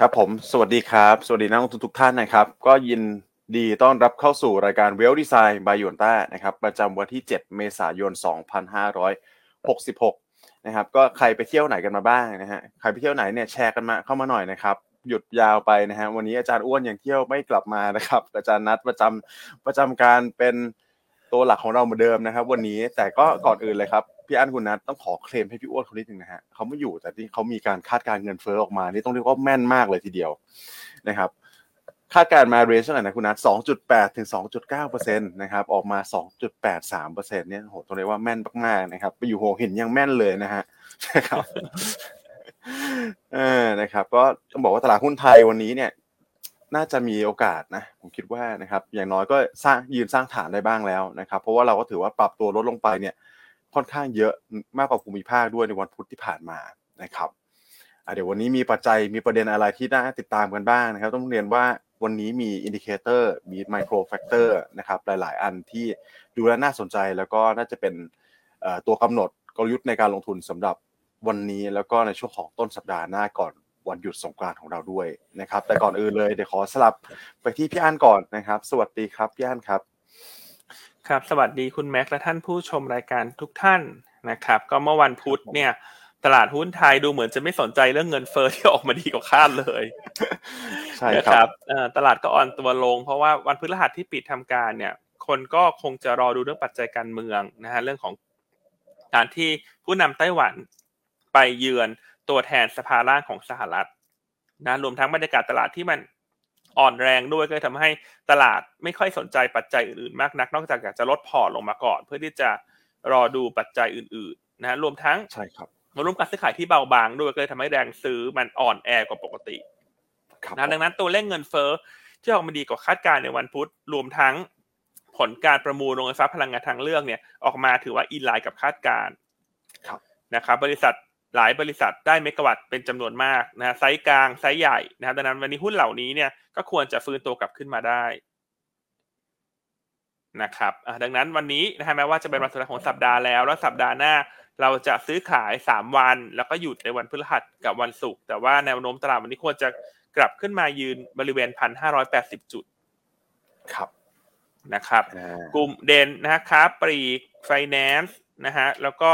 ครับผม สวัสดีครับ สวัสดีนักลงทุนทุกท่านนะครับ ก็ยินดีต้อนรับเข้าสู่รายการเวลดีไซน์บายยนต้านะครับ ประจำวันที่ 7 เมษายน 2566 นะครับ ก็ใครไปเที่ยวไหนกันมาบ้างนะฮะ ใครไปเที่ยวไหนเนี่ยแชร์กันมาเข้ามาหน่อยนะครับ หยุดยาวไปนะฮะ วันนี้อาจารย์อ้วนยังเที่ยวไม่กลับมานะครับ อาจารย์นัดประจำประจำการเป็น ตัวหลักของเราเหมือนเดิมนะครับ วันนี้แต่ก็ก่อนอื่นเลยครับพี่อั้นคุณนัทต้องขอเคลมให้พี่อ้วนคนนิดนึงนะฮะเขาไม่อยู่แต่ที่เขามีการคาดการเงินเฟ้อออกมานี่ต้องเรียกว่าแม่นมากเลยทีเดียวนะครับคาดการมาเรนจ์เท่าไหร่นะคุณนัท2.8 ถึง 2.9เปอร์เซ็นต์นะครับ ออกมา 2.83เปอร์เซ็นต์เนี่ยโหต้องเรียกว่าแม่นมากๆนะครับ ไปอยู่โหเห็นยังแม่นเลยนะฮะนะครับเออนะครับ ก็ต้องบอกว่าตลาดหุ้นไทยวันนี้เนี่ย น่าจะมีโอกาสนะผมคิดว่านะครับอย่างน้อยก็สร้างยืนสร้างฐานได้บ้างแล้วนะครับ เพราะว่าเราก็ถือว่าปรับตัวลดลงไปเนี่ยค่อนข้างเยอะมากกว่าภูมิภาคด้วยในวันพุธที่ผ่านมานะครับเดี๋ยววันนี้มีปัจจัยมีประเด็นอะไรที่น่าติดตามกันบ้างนะครับ ต้องเรียนว่าวันนี้มี indicator มี macro factor นะครับหลาย ๆ อันที่ดูแล้วน่าสนใจแล้วก็น่าจะเป็นตัวกำหนดกลยุทธ์ในการลงทุนสำหรับวันนี้แล้วก็ในช่วงของต้นสัปดาห์หน้าก่อน วันหยุดสงกรานต์ของเราด้วยนะครับ แต่ก่อนอื่นเลยเดี๋ยวขอสลับไปที่พี่อั้นก่อนนะครับ สวัสดีครับพี่อั้นครับ ครับ สวัสดีคุณแม็กและท่านผู้ชมรายการทุกท่านนะครับ ก็เมื่อวันพุธเนี่ยตลาดหุ้นไทยดูเหมือนจะไม่สนใจเรื่องเงินเฟอ้อที่ออกมาดีกว่าคาดเลย ใช่ครับตลาดก็อ่อนตัวลง เพราะว่าวันพฤหัสที่ปิดทำการเนี่ย คนก็คงจะรอดูเรื่องปัจจัยการเมืองนะฮะเรื่องของการที่ผู้นำไต้หวันไปเยือน ตัวแทนสภาล่างของสหรัฐนะรวมทั้งบรรยากาศตลาดที่มันอ่อนแรงด้วยก็ทำให้ตลาดไม่ค่อยสนใจปัจจัยอื่นๆมากนัก นอกจากอยากจะลดพอร์ตลงมาก่อน เพื่อที่จะรอดูปัจจัยอื่นๆนะรวมทั้งใช่ครับมาร่วมการซื้อขายที่เบาบางด้วยก็เลยทำให้แรงซื้อมันอ่อนแอกว่าปกตินะดังนั้นตัวเลขเงินเฟ้อที่ออกมาดีกว่าคาดการณ์ในวันพุธรวมทั้งผลการประมูลโรงไฟฟ้าพลังงานทางเลือกเนี่ยออกมาถือว่าอินไลน์กับคาดการณ์นะครับบริษัท หลายบริษัทได้เมกะวัตต์เป็นจำนวนมากนะไซส์กลางไซส์ใหญ่นะครับดังนั้นวันนี้หุ้นเหล่านี้เนี่ยก็ควรจะฟื้นตัวกลับขึ้นมาได้นะครับดังนั้นวันนี้นะฮะแม้ว่าจะเป็นวันสุดท้ายของสัปดาห์แล้ว แล้วสัปดาห์หน้าเราจะซื้อขายสามวัน แล้วก็หยุดในวันพฤหัสกับวันศุกร์แต่ว่าแนวโน้มตลาดวันนี้ควรจะกลับขึ้นมายืนบริเวณพันห้าร้อยแปดสิบจุด ครับนะครับ กลุ่มเด่นนะฮะค้าปลีกไฟแนนซ์นะฮะแล้วก็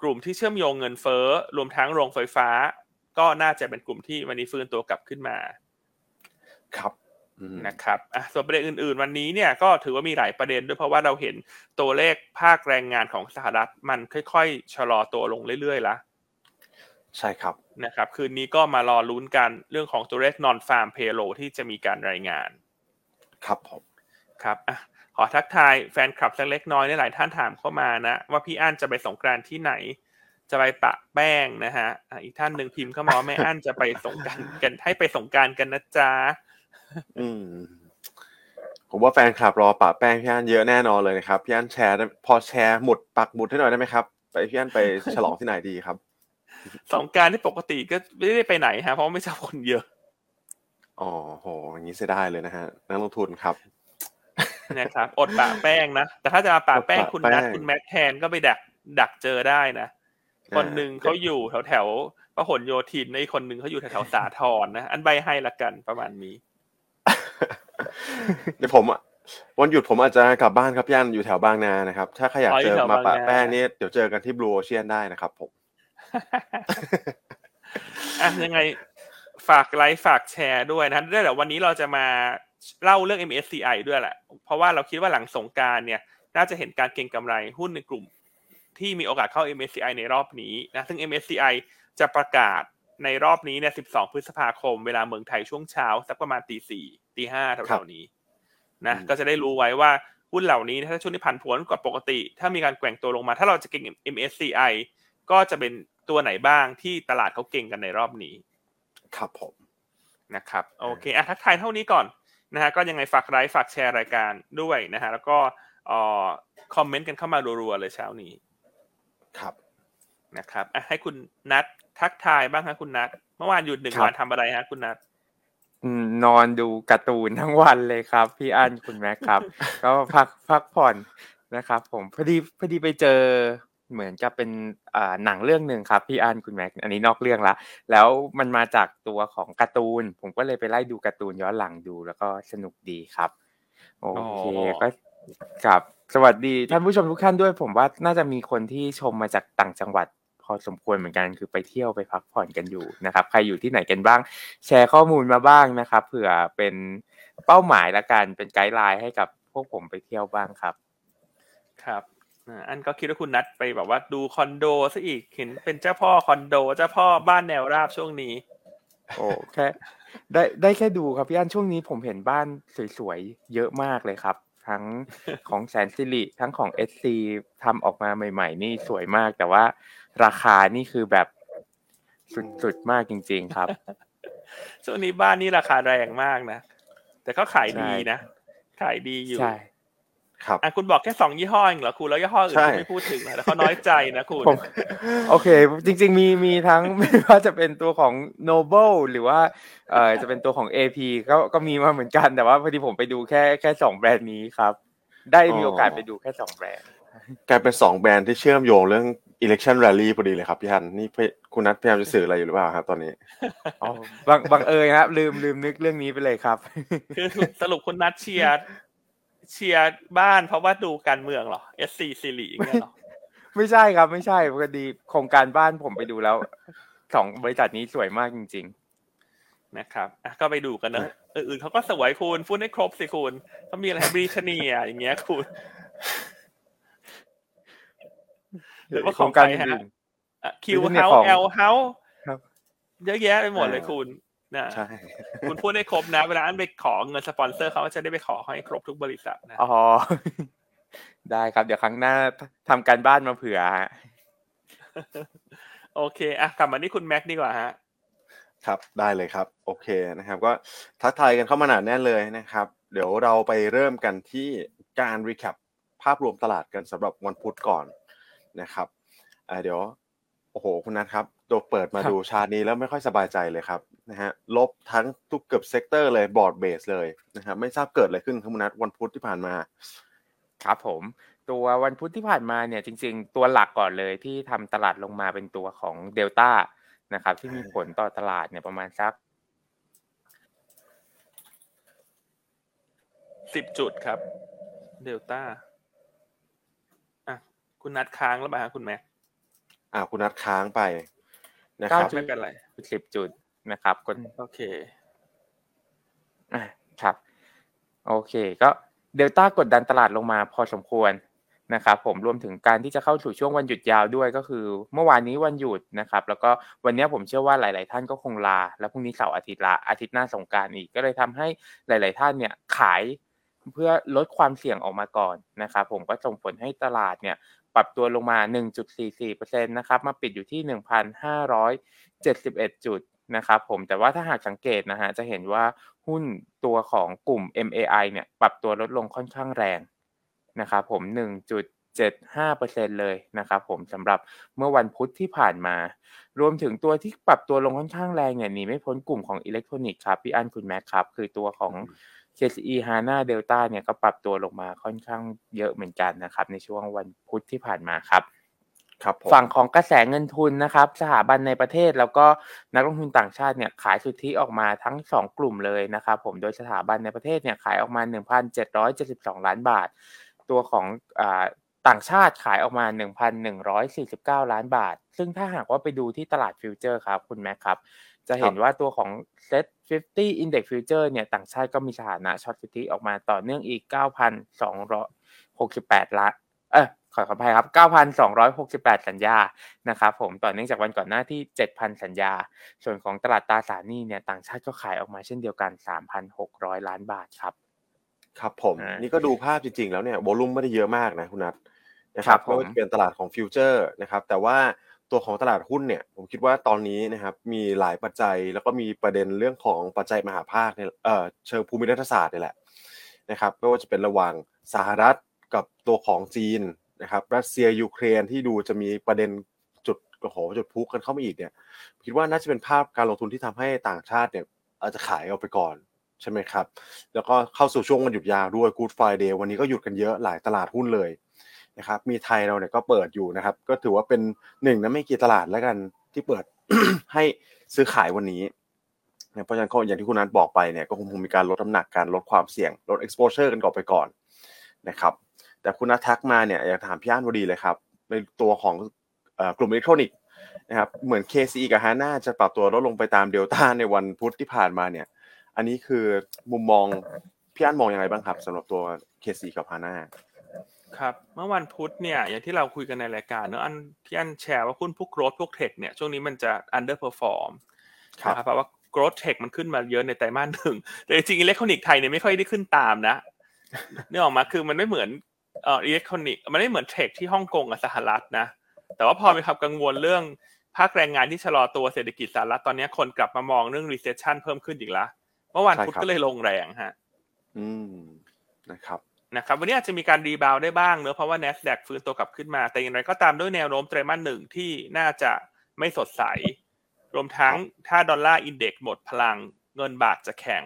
กลุ่มที่เชื่อมโยงเงินเฟ้อ รวมทั้งโรงไฟฟ้า ก็น่าจะเป็นกลุ่มที่วันนี้ฟื้นตัวกลับขึ้นมา ครับนะครับอะส่วนประเด็นอื่น ๆ วันนี้เนี่ยก็ถือว่ามีหลายประเด็นด้วยเพราะว่าเราเห็นตัวเลขภาคแรงงานของสหรัฐมันค่อยๆชะลอตัวลงเรื่อยๆละใช่ครับนะครับ คืนนี้ก็มารอลุ้นกันเรื่องของตัวเลขนอนฟาร์มเพโลที่จะมีการรายงาน ครับผมครับอะ ขอทักทายแฟนคลับสักเล็กน้อยในหลายท่านถามเข้ามานะ ว่าพี่อั้นจะไปสงกรานที่ไหน จะไปปะแป้งนะฮะอีกท่านหนึ่งพิมพ์เข้ามาว่าแม่อั้นจะไปสงการกันให้ไปสงการกันนะจ๊ะอืมผมว่าแฟนคลับรอปะแป้งพี่อันเยอะแน่นอนเลยนะครับพี่อันแชร์พอแชร์หมุดปักหมุดให้หน่อยได้ไหมครับไปพี่อันไปฉลองที่ไหนดีครับสงการที่ปกติก็ไม่ได้ไปไหนฮะเพราะไม่ชอบคนเยอะอ๋อโหอย่างนี้เสียดายเลยนะฮะนักลงทุนครับ นะครับอดปะแป้งนะ แต่ถ้าจะมาปะแป้งคุณนัทคุณแม็กแทนก็ไปดักดักเจอได้นะ คนหนึ่งเขาอยู่แถวแถวพหลโยธินในคนหนึ่งเขาอยู่แถวแถวสาทรนะ อันใบให้ละกันประมาณนี้ เดี๋ยวผมอะวันหยุดผมอาจจะกลับบ้านครับย่านอยู่แถวบางนานะครับ ถ้าใครอยากเจอมาปะแป้งนี่เดี๋ยวเจอกันที่บลูโอเชียนได้นะครับผมอะยังไงฝากไลค์ฝากแชร์ด้วยนะด้วยแหละวันนี้เราจะมาเล่าเรื่อง MSCI ด้วยแหละ เพราะว่าเราคิดว่าหลังสงการเนี่ย น่าจะเห็นการเก็งกำไรหุ้นในกลุ่ม ที่มีโอกาสเข้า MSCI ในรอบนี้นะซึ่ง MSCI จะประกาศในรอบนี้เนี่ย 12 พฤษภาคม เวลาเมืองไทยช่วงเช้า สักประมาณตีสี่ตีห้าแถวๆนี้นะก็จะได้รู้ไว้ว่าหุ้นเหล่านี้ถ้าช่วงนี้ผันผวนกว่าปกติ ถ้ามีการแกว่งตัวลงมา ถ้าเราจะเก่ง MSCI ก็จะเป็นตัวไหนบ้างที่ตลาดเขาเก่งกันในรอบนี้ ครับผมนะครับ โอเคอะทักทายเท่านี้ก่อน นะฮะก็ยังไงฝากไลค์ฝากแชร์รายการด้วยนะฮะแล้วก็อ่อคอมเมนต์กันเข้ามารัวๆเลยเช้านี้ ครับนะครับอะให้คุณนัททักทายบ้างครับคุณนัทเมื่อวานหยุดหนึ่งวันทำอะไรฮะคุณนัทนอนดูการ์ตูนทั้งวันเลยครับ พี่อั้นคุณแม็กครับ ก็พักพักผ่อนนะครับ ผมพอดีพอดีไปเจอ เหมือนกับเป็นอ่าหนังเรื่องหนึ่งครับพี่อันคุณแม็กอันนี้นอกเรื่องละ แล้วมันมาจากตัวของการ์ตูน ผมก็เลยไปไล่ดูการ์ตูนย้อนหลังดู แล้วก็สนุกดีครับ โอเคอ๋อก็ครับ สวัสดีท่านผู้ชมทุกท่านด้วย ผมว่าน่าจะมีคนที่ชมมาจากต่างจังหวัดพอสมควรเหมือนกันคือไปเที่ยวไปพักผ่อนกันอยู่นะครับ ใครอยู่ที่ไหนกันบ้าง แชร์ข้อมูลมาบ้างนะครับเผื่อเป็นเป้าหมายละกันเป็นไกด์ไลน์ให้กับพวกผมไปเที่ยวบ้างครับ ครับ อ่าอันก็คิดว่าคุณนัดไปแบบว่าดูคอนโดซะอีกเห็นเป็นเจ้าพ่อคอนโด เจ้าพ่อบ้านแนวราบช่วงนี้ โอ้แค่ได้ได้แค่ดูครับพี่อันช่วงนี้ผมเห็นบ้านสวยๆเยอะมากเลยครับ ทั้งของแสนสิริทั้งของเอซีทำออกมาใหม่ ๆ นี่สวยมากแต่ว่า ราคานี่คือแบบสุดๆมากจริง ๆครับช่วงนี้บ้านนี่ราคาแรงมากนะแต่ก็ขายดีนะ ขายดีอยู่ใช่ ครับอะคุณบอกแค่สองยี่ห้อเองเหรอคุณแล้วยี่ห้ออื่นใช่คุณไม่พูดถึงนะแต่เขาน้อยใจนะคุณผมโอเค จริง ๆ มีมีทั้งไม่ว่าจะเป็นตัวของ Noble หรือว่าเอ่อจะเป็นตัวของ AP ก็ก็มีมาเหมือนกันแต่ว่าพอดีผมไปดูแค่แค่สองแบรนด์นี้ครับ ได้มีโอกาสไปดูแค่สองแบรนด์กลายเป็นสองแบรนด์ที่เชื่อมโยงเรื่อง election rally พอดีเลยครับพี่ฮันนี่พี่คุณนัทพยายามจะสื่ออะไรอยู่หรือเปล่าครับตอนนี้อ๋อบังบังเอิญครับลืมลืมนึกเรื่องนี้ไปเลยครับ คือสรุปคุณนัดเชียร์ เชียร์บ้านเพราะว่าดูการเมืองเหรอ SC ซีรีอย่างเงี้ยเหรอไม่ใช่ครับ ไม่ใช่พอดีโครงการบ้านผมไปดูแล้วสองบริษัทนี้สวยมากจริงนะครับอะก็ไปดูกันเนอะเอออื่นเขาก็สวยคุณพูดให้ครบสิคุณเขามีอะไรบริชเนียอย่างเงี้ยคุณหรือว่าๆของการใครฮะอื่นคิว Britney เฮาของเอลเฮาครับเยอะแยะไปหมดเลยอ่าคุณ นะใช่คุณพูดให้ครบนะ เวลาอันไปขอเงินสปอนเซอร์เขาก็จะได้ไปขอให้ครบทุกบริษัทนะอ๋อได้ครับ เดี๋ยวครั้งหน้าทำการบ้านมาเผื่อฮะโอเคอะกลับมาที่คุณแม็กซ์ดีกว่าฮะครับได้เลยครับ โอเคนะครับ ก็ทักทายกันเข้ามาหนาแน่นเลยนะครับ เดี๋ยวเราไปเริ่มกันที่การ recap ภาพรวมตลาดกันสำหรับวันพุธก่อนนะครับอ่าเดี๋ยว โอ้โห คุณนัทครับตัวเปิดมาครับดูชาร์ตนี้แล้วไม่ค่อยสบายใจเลยครับนะฮะลบทั้งทุกเกือบ sector เลย broad base เลยนะครับไม่ทราบเกิดอะไรขึ้นครับคุณนัทวันพุธที่ผ่านมา ครับผม ตัววันพุธที่ผ่านมาเนี่ยจริง ๆ ตัวหลักก่อนเลยที่ทำตลาดลงมาเป็นตัวของเดลต้านะครับ ที่มีผลต่อตลาดเนี่ยประมาณสักสิบจุดครับเดลต้าอะคุณนัดค้างแล้วป่ะฮะคุณแม็กซ์ อ่าคุณนัทค้างไปนะครับเก้าจุดไม่เป็นไรสิบจุดนะครับกดโอเคอะครับ โอเค ก็เดลต้ากดดันตลาดลงมาพอสมควรนะครับผมรวมถึงการที่จะเข้าสู่ช่วงวันหยุดยาวด้วยก็คือ เมื่อวานนี้วันหยุดนะครับ แล้วก็วันนี้ผมเชื่อว่าหลาย ๆ ท่านก็คงลา แล้วพรุ่งนี้เสาร์อาทิตย์ละอาทิตย์หน้าสงกรารอีกก็เลยทำให้หลาย ๆ ท่านเนี่ยขายเพื่อลดความเสี่ยงออกมาก่อนนะครับผมก็ส่งผลให้ตลาดเนี่ย ปรับตัวลงมา 1.44%นะครับ มาปิดอยู่ที่ 1,571 จุดนะครับผม แต่ว่าถ้าหากสังเกตนะฮะ จะเห็นว่าหุ้นตัวของกลุ่ม MAI เนี่ยปรับตัวลดลงค่อนข้างแรงนะครับผม 1.75%เลยนะครับผมสำหรับเมื่อวันพุธที่ผ่านมา รวมถึงตัวที่ปรับตัวลงค่อนข้างแรงเนี่ยหนีไม่พ้นกลุ่มของอิเล็กทรอนิกส์ครับ พี่อันคุณแม็กครับ คือตัวของ KCE HANA Delta เนี่ยก็ปรับตัวลงมาค่อนข้างเยอะเหมือนกันนะครับในช่วงวันพุธที่ผ่านมาครับครับผมฝั่งของกระแสเงินทุนนะครับ สถาบันในประเทศแล้วก็นักลงทุนต่างชาติเนี่ยขายสุทธิออกมาทั้ง 2 กลุ่มเลยนะครับผมโดยสถาบันในประเทศเนี่ยขายออกมา 1,772 ล้านบาท ตัวของอาต่างชาติขายออกมา 1,149 ล้านบาท ซึ่งถ้าหากว่าไปดูที่ตลาดฟิวเจอร์ครับคุณแม็กครับ จะเห็นว่าตัวของ Set 50 Index Future เนี่ยต่างชาติก็มีสถานะ short สุทธิออกมาต่อเนื่องอีก 9,268ล้านเออขอขออภัยครับ 9,268 สัญญานะครับผมต่อเนื่องจากวันก่อนหน้าที่ 7,000 สัญญา ส่วนของตลาดตราสารหนี้เนี่ยต่างชาติก็ขายออกมาเช่นเดียวกัน 3,600 ล้านบาทครับ ครับผมอ่านี่นี่ก็ดูภาพจริงๆ แล้วเนี่ย volume ไม่ได้เยอะมากนะคุณนัทนะครับครับผมไม่ว่าจะเป็นตลาดของ future นะครับแต่ว่า ตัวของตลาดหุ้นเนี่ยผมคิดว่าตอนนี้นะครับมีหลายปัจจัยแล้วก็มีประเด็นเรื่องของปัจจัยมหาภาคเนี่ยเอ่อเชิงภูมิรัฐศาสตร์นี่แหละนะครับไม่ว่าจะเป็นระหว่างสหรัฐกับตัวของจีนนะครับรัสเซียยูเครนที่ดูจะมีประเด็นจุดโอ้โหจุดพุกันเข้ามาอีกเนี่ยคิดว่าน่าจะเป็นภาพการลงทุนที่ทำให้ต่างชาติเนี่ยอาจจะขายออกไปก่อนใช่ไหมครับ แล้วก็เข้าสู่ช่วงวันหยุดยาวด้วย Good Friday วันนี้ก็หยุดกันเยอะหลายตลาดหุ้นเลย นะครับมีไทยเราเนี่ยก็เปิดอยู่นะครับ ก็ถือว่าเป็นหนึ่งในไม่กี่ตลาดแล้วกันที่เปิดให้ซื้อขายวันนี้นะเพราะฉะนั้นก็อย่างที่คุณนัทบอกไปเนี่ยก็คงมีการลดน้ำหนักการลดความเสี่ยงลด exposure กันก่อนไปก่อนนะครับแต่คุณนัททักมาเนี่ยอยากถามพี่อั้นพอดีเลยครับในตัวของอกลุ่มอิเล็กทรอนิกส์นะครับเหมือน KCE กับ HANA จะปรับตัวลดลงไปตามเดลต้าในวันพุธที่ผ่านมาเนี่ย อันนี้คือมุมมองพี่อั้นมองยังไงบ้างครับสำหรับตัว KCE กับ HANA ครับ เมื่อวันพุธเนี่ย อย่างที่เราคุยกันในรายการเนอะอันที่อันแชร์ว่าหุ้นพวก growth พวก tech เนี่ยช่วงนี้มันจะ underperform ครับ นะครับเพราะว่า growth tech มันขึ้นมาเยอะในไตรมาสหนึ่งแต่จริงๆอิเล็กทรอนิกส์ไทยเนี่ยไม่ค่อยได้ขึ้นตามนะนี่ออกมาคือมันไม่เหมือนเอ่ออิเล็กทรอนิกส์มันไม่เหมือน tech ที่ฮ่องกงกับสหรัฐนะ แต่ว่าพอมีความกังวลเรื่องภาคแรงงานที่ชะลอตัวเศรษฐกิจสหรัฐตอนนี้คนกลับมามองเรื่อง recession เพิ่มขึ้นอีกแล้วเมื่อวันพุธก็เลยลงแรงฮะ อืมนะครับ นะครับวันนี้อาจจะมีการ rebound ได้บ้างเนอะเพราะว่า NASDAQ ฟื้นตัวกลับขึ้นมา แต่อย่างไรก็ตามด้วยแนวโน้มไตรมาสหนึ่งที่น่าจะไม่สดใส รวมทั้งถ้า Dollar Index หมดพลังเงินบาทจะแข็ง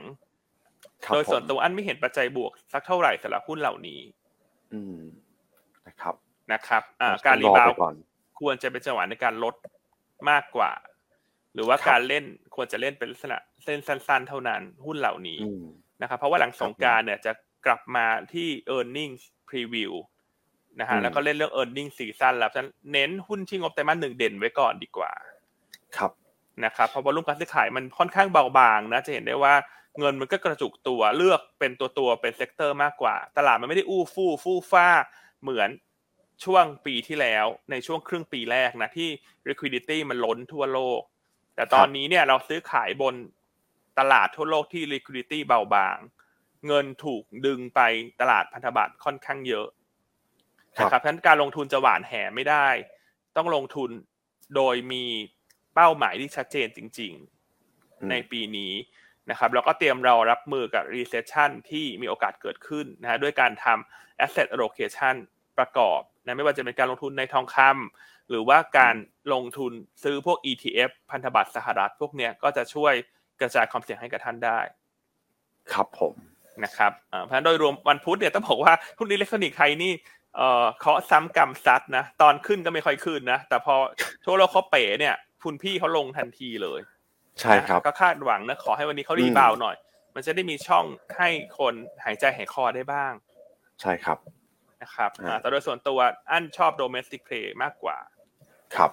ครับโดยส่วนผมตัวอันไม่เห็นปัจจัยบวกสักเท่าไหร่สำหรับหุ้นเหล่านี้ อืมนะครับนะครับอ่าต้องการรีอบาวไปด์ก่อนควรจะเป็นจังหวะในการลดมากกว่า หรือว่าครับการเล่นควรจะเล่นเป็นลักษณะเล่นสั้น ๆ เท่านั้นหุ้นเหล่านี้อืมนะครับเพราะว่าหลังครับสงกรานต์เนี่ยจะ กลับมาที่ e a r n i n g preview นะฮะอืมแล้วก็เล่นเรื่อง e a r n i n g ซีซั่นแล้วฉะนั้นเน้นหุ้นที่งบไตรมาสหนึ่งเด่นไว้ก่อนดีกว่า ครับนะครับเพราะ volume การซื้อขายมันค่อนข้างเบาบางนะจะเห็นได้ว่าเงินมันก็กระจุกตัวเลือกเป็นตัวตัวๆเป็น sector มากกว่า ตลาดมันไม่ได้อู้ฟู่ฟู่ฟ่าเหมือนช่วงปีที่แล้วในช่วงครึ่งปีแรกนะที่ liquidity มันล้นทั่วโลก แต่ตอนนี้เนี่ยเราซื้อขายบนตลาดทั่วโลกที่ liquidity เบาบาง เงินถูกดึงไปตลาดพันธบัตรค่อนข้างเยอะครับนะครับเพราะฉะนั้นการลงทุนจะหวานแหไม่ได้ ต้องลงทุนโดยมีเป้าหมายที่ชัดเจนจริงอืมๆในปีนี้นะครับแล้วก็เตรียมเรารับมือกับ recession ที่มีโอกาสเกิดขึ้นนะฮะด้วยการทำ asset allocation ประกอบนะไม่ว่าจะเป็นการลงทุนในทองคำหรือว่าการลงทุนซื้อพวก ETF พันธบัตรสหรัฐพวกเนี้ยก็จะช่วยกระจายความเสี่ยงให้กับท่านได้ ครับผม นะครับอ่าเพราะฉะนั้นโดยรวมวันพุธเนี่ยต้องบอกว่าหุ้นอิเล็กทรอนิกส์ไทยนี่เอ่อเคราะห์ซ้ำกรรมซัดนะ ตอนขึ้นก็ไม่ค่อยขึ้นนะ แต่พอทั่วโลกเขาเป๋เนี่ยคุณพี่เขาลงทันทีเลย ใช่ครับนะก็คาดหวังนะ ขอให้วันนี้เขา rebound หน่อย มันจะได้มีช่องให้คนหายใจหายคอได้บ้าง ใช่ครับนะครับอ่าอ่าแต่โดยส่วนตัวอันชอบ domestic play มากกว่า ครับ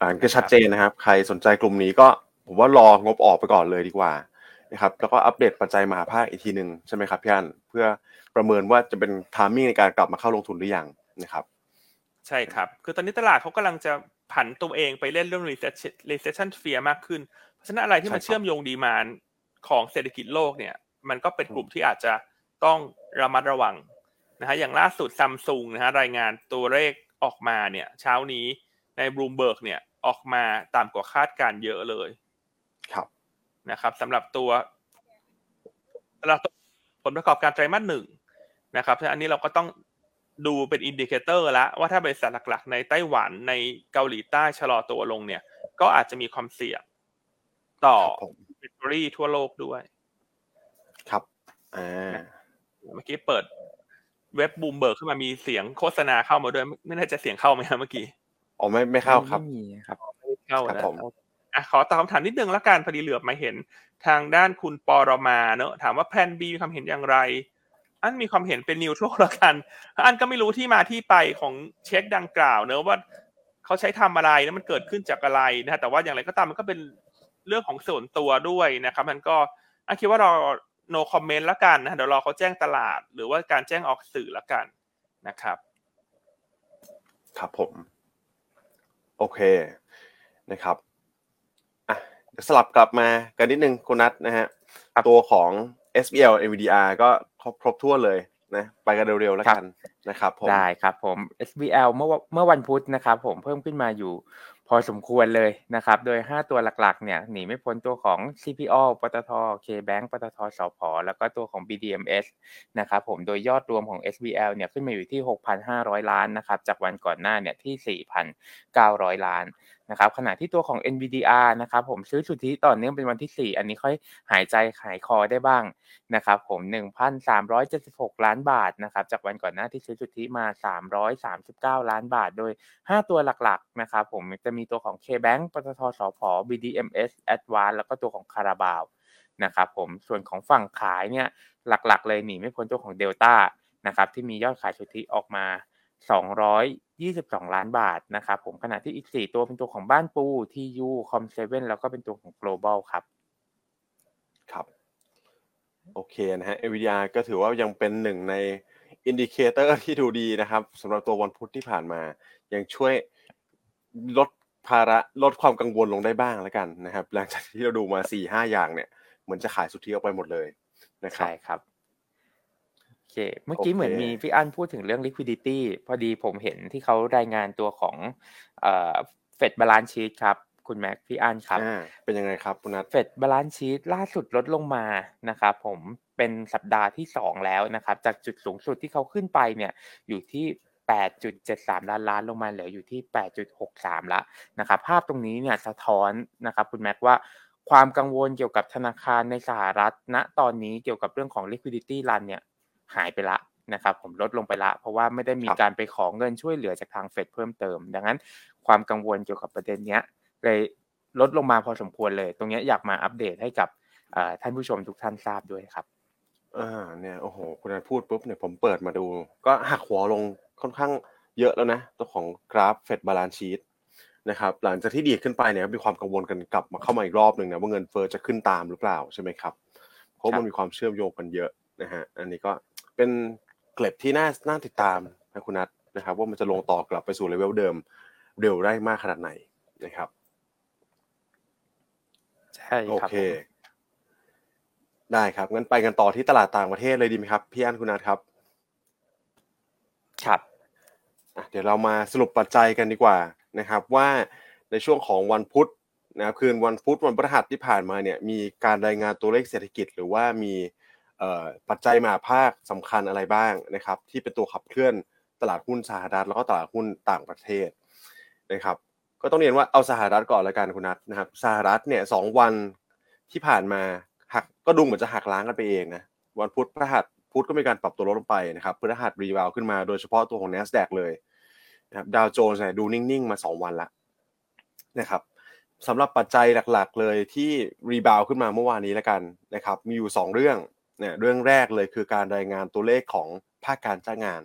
อันก็ชัดเจนนะครับ ใครสนใจกลุ่มนี้ก็ผมว่ารองบออกไปก่อนเลยดีกว่า นะครับแล้วก็อัปเดตปัจจัยมหภาคอีกทีหนึ่งใช่ไหมครับพี่อันเพื่อประเมินว่าจะเป็น timing ในการกลับมาเข้าลงทุนหรือยังนะครับใช่ครับ คือตอนนี้ตลาดเขากำลังจะผันตัวเองไปเล่นเรื่อง recession recession fear มากขึ้น เพราะฉะนั้นอะไรที่มันใช่ครับเชื่อมโยง demand ของเศรษฐกิจโลกเนี่ย มันก็เป็นกลุ่มที่อาจจะต้องระมัดระวังนะฮะอย่างล่าสุดซัมซุงนะฮะรายงานตัวเลขออกมาเนี่ย เช้านี้ในบลูมเบิร์กเนี่ยออกมาต่ำกว่าคาดการณ์เยอะเลย ครับ นะครับสำหรับตัวสำหรับผลประกอบการไตรมาสหนึ่งนะครับฉะนั้นอันนี้เราก็ต้องดูเป็น indicator แล้วว่าถ้าบริษัทหลักๆ ในไต้หวันในเกาหลีใต้ชะลอตัวลงเนี่ย ก็อาจจะมีความเสี่ยงต่อครับผมแบตเตอรี่ทั่วโลกด้วย ครับอ่าเมื่อกี้เปิดเว็บบูมเบิร์กขึ้นมามีเสียงโฆษณาเข้ามาด้วย ไม่ไม่แน่ใจเสียงเข้าไหมครับเมื่อกี้อ๋อไม่ไม่เข้าครับไม่มีครับเข้าครับนะผม อะขอตอบคำถามนิดนึงละกันพอดีเหลือบมาเห็นทางด้านคุณปอรมาเนอะถามว่าแพลน B มีความเห็นอย่างไร อันมีความเห็นเป็นนิวทรัลละกันอันก็ไม่รู้ที่มาที่ไปของเช็คดังกล่าวเนอะว่าเขาใช้ทำอะไรแล้วมันเกิดขึ้นจากอะไรนะฮะแต่ว่าอย่างไรก็ตามมันก็เป็นเรื่องของส่วนตัวด้วยนะครับมันก็อันคิดว่าเรา no comment ละกันนะเดี๋ยวรอเขาแจ้งตลาด หรือว่าการแจ้งออกสื่อละกันนะครับ ครับผม โอเคนะครับ สลับกลับมากันนิดนึงคุณนัทนะฮะครับตัวของ SBL NVDR ก็ครบครบทั่วนเลยนะไปกันเร็วๆแล้วกันนะครับผมได้ครับผม SBL เมื่อวเมื่อวันพุธนะครับผมเพิ่มขึ้นมาอยู่พอสมควรเลยนะครับ โดย 5 ตัวหลักๆ เนี่ยหนีไม่พ้นตัวของ CPO ปตท KBank ปตทสพแล้วก็ตัวของ BDMs นะครับผมโดยยอดรวมของ SBL เนี่ยขึ้นมาอยู่ที่ 6,500 ล้านนะครับ จากวันก่อนหน้าเนี่ยที่ 4,900 ล้าน นะครับขณะที่ตัวของ NVDR นะครับผมซื้อสุทธิต่อเนื่องเป็นวันที่ 4 อันนี้ค่อยหายใจหายคอได้บ้างนะครับผม 1,376 ล้านบาทนะครับจากวันก่อนหน้าที่ซื้อสุทธิมา 339 ล้านบาท โดย 5 ตัวหลักๆนะครับผมจะมีตัวของ KBank ปตทสพ BDMs Advance แล้วก็ตัวของคาราบาวนะครับผมส่วนของฝั่งขายเนี่ยหลักๆ เลยหนีไม่พ้นตัวของ Delta นะครับที่มียอดขายสุทธิออกมา 222 ล้านบาทนะครับผมขณะที่อีก 4 ตัวเป็นตัวของบ้านปู TU Com7 แล้วก็เป็นตัวของ Global ครับ ครับ โอเคนะฮะ NVIDIA ก็ถือว่ายังเป็นหนึ่งใน indicator ที่ดูดีนะครับสำหรับตัววันพุธที่ผ่านมา ยังช่วยลดภาระลดความกังวลลงได้บ้างแล้วกันนะครับ หลังจากที่เราดูมาสี่ห้าอย่างเนี่ย เหมือนจะขายสุทธิออกไปหมดเลยนะครับใช่ครับโอเค เมื่อกี้โอเคเหมือนมีพี่อั้นพูดถึงเรื่อง liquidity พอดีผมเห็นที่เขารายงานตัวของเอ่อ Fed Balance Sheet ครับ คุณแม็กพี่อั้นครับอ่าเป็นยังไงครับคุณนัท Fed Balance Sheet ล่าสุดลดลงมานะครับผมเป็นสัปดาห์ที่ 2 แล้วนะครับ จากจุดสูงสุดที่เขาขึ้นไปเนี่ยอยู่ที่8.73 ล้านล้านลงมาเหลืออยู่ที่ 8.63 ละนะครับ ภาพตรงนี้เนี่ยสะท้อนนะครับคุณแม็กว่าความกังวลเกี่ยวกับธนาคารในสหรัฐณตอนนี้เกี่ยวกับเรื่องของ liquidity run เนี่ย หายไปละนะครับ ผมลดลงไปละ เพราะว่าไม่ได้มีการไปขอเงินช่วยเหลือจากทางเฟดเพิ่มเติม ดังนั้นความกังวลเกี่ยวกับประเด็นเนี้ยเลยลดลงมาพอสมควรเลย ตรงเนี้ยอยากมาอัปเดตให้กับเอ่อท่านผู้ชมทุกท่านทราบด้วยครับอ่าเนี่ยโอ้โหคุณนัทพูดปุ๊บเนี่ยผมเปิดมาดู ก็หักหัวลงค่อนข้างเยอะแล้วนะ ตัวของกราฟเฟด balance sheet นะครับหลังจากที่ดีดขึ้นไปเนี่ยมีความกังวลกันกลับมาเข้ามาอีกรอบหนึ่งนะว่าเงินเฟ้อจะขึ้นตามหรือเปล่าใช่ไหมครับเพราะครับมันมีความเชื่อมโยงกันเยอะนะฮะอันนี้ก็ เป็นเกล็ดที่น่าน่าติดตามนะคุณนัทนะครับว่ามันจะลงต่อกลับไปสู่เลเวลเดิมเร็วได้มากขนาดไหนนะครับใช่โอครับเคผมได้ครับงั้นไปกันต่อที่ตลาดต่างประเทศเลยดีไหมครับพี่อันคุณนัทครับ ครับอะเดี๋ยวเรามาสรุปปัจจัยกันดีกว่านะครับ ว่าในช่วงของวันพุธนะครับคืนวันพุธวันพฤหัสที่ผ่านมาเนี่ยมีการรายงานตัวเลขเศรษฐกิจ หรือว่ามีเอ่อ ปัจจัยมาภาคสำคัญอะไรบ้างนะครับ ที่เป็นตัวขับเคลื่อนตลาดหุ้นสหรัฐแล้วก็ตลาดหุ้นต่างประเทศนะครับก็ต้องเรียนว่าเอาสหรัฐก่อนละกันคุณนัทนะครับสหรัฐเนี่ยสองวันที่ผ่านมาหักก็ดูเหมือนจะหักล้างกันไปเองนะวันพุธพฤหัสพุธก็มีการปรับตัวลดลงไปนะครับพฤหัสรีบาวขึ้นมาโดยเฉพาะตัวของ NASDAQ เลยนะครับดาวโจนส์เนี่ยดูนิ่งๆมา 2 วันละนะครับสำหรับปัจจัยหลักๆเลยที่ rebound ขึ้นมาเมื่อวานนี้แล้วกันนะครับมีอยู่ 2 เรื่อง เนี่ยเรื่องแรกเลยคือการรายงานตัวเลขของภาคการจ้างงาน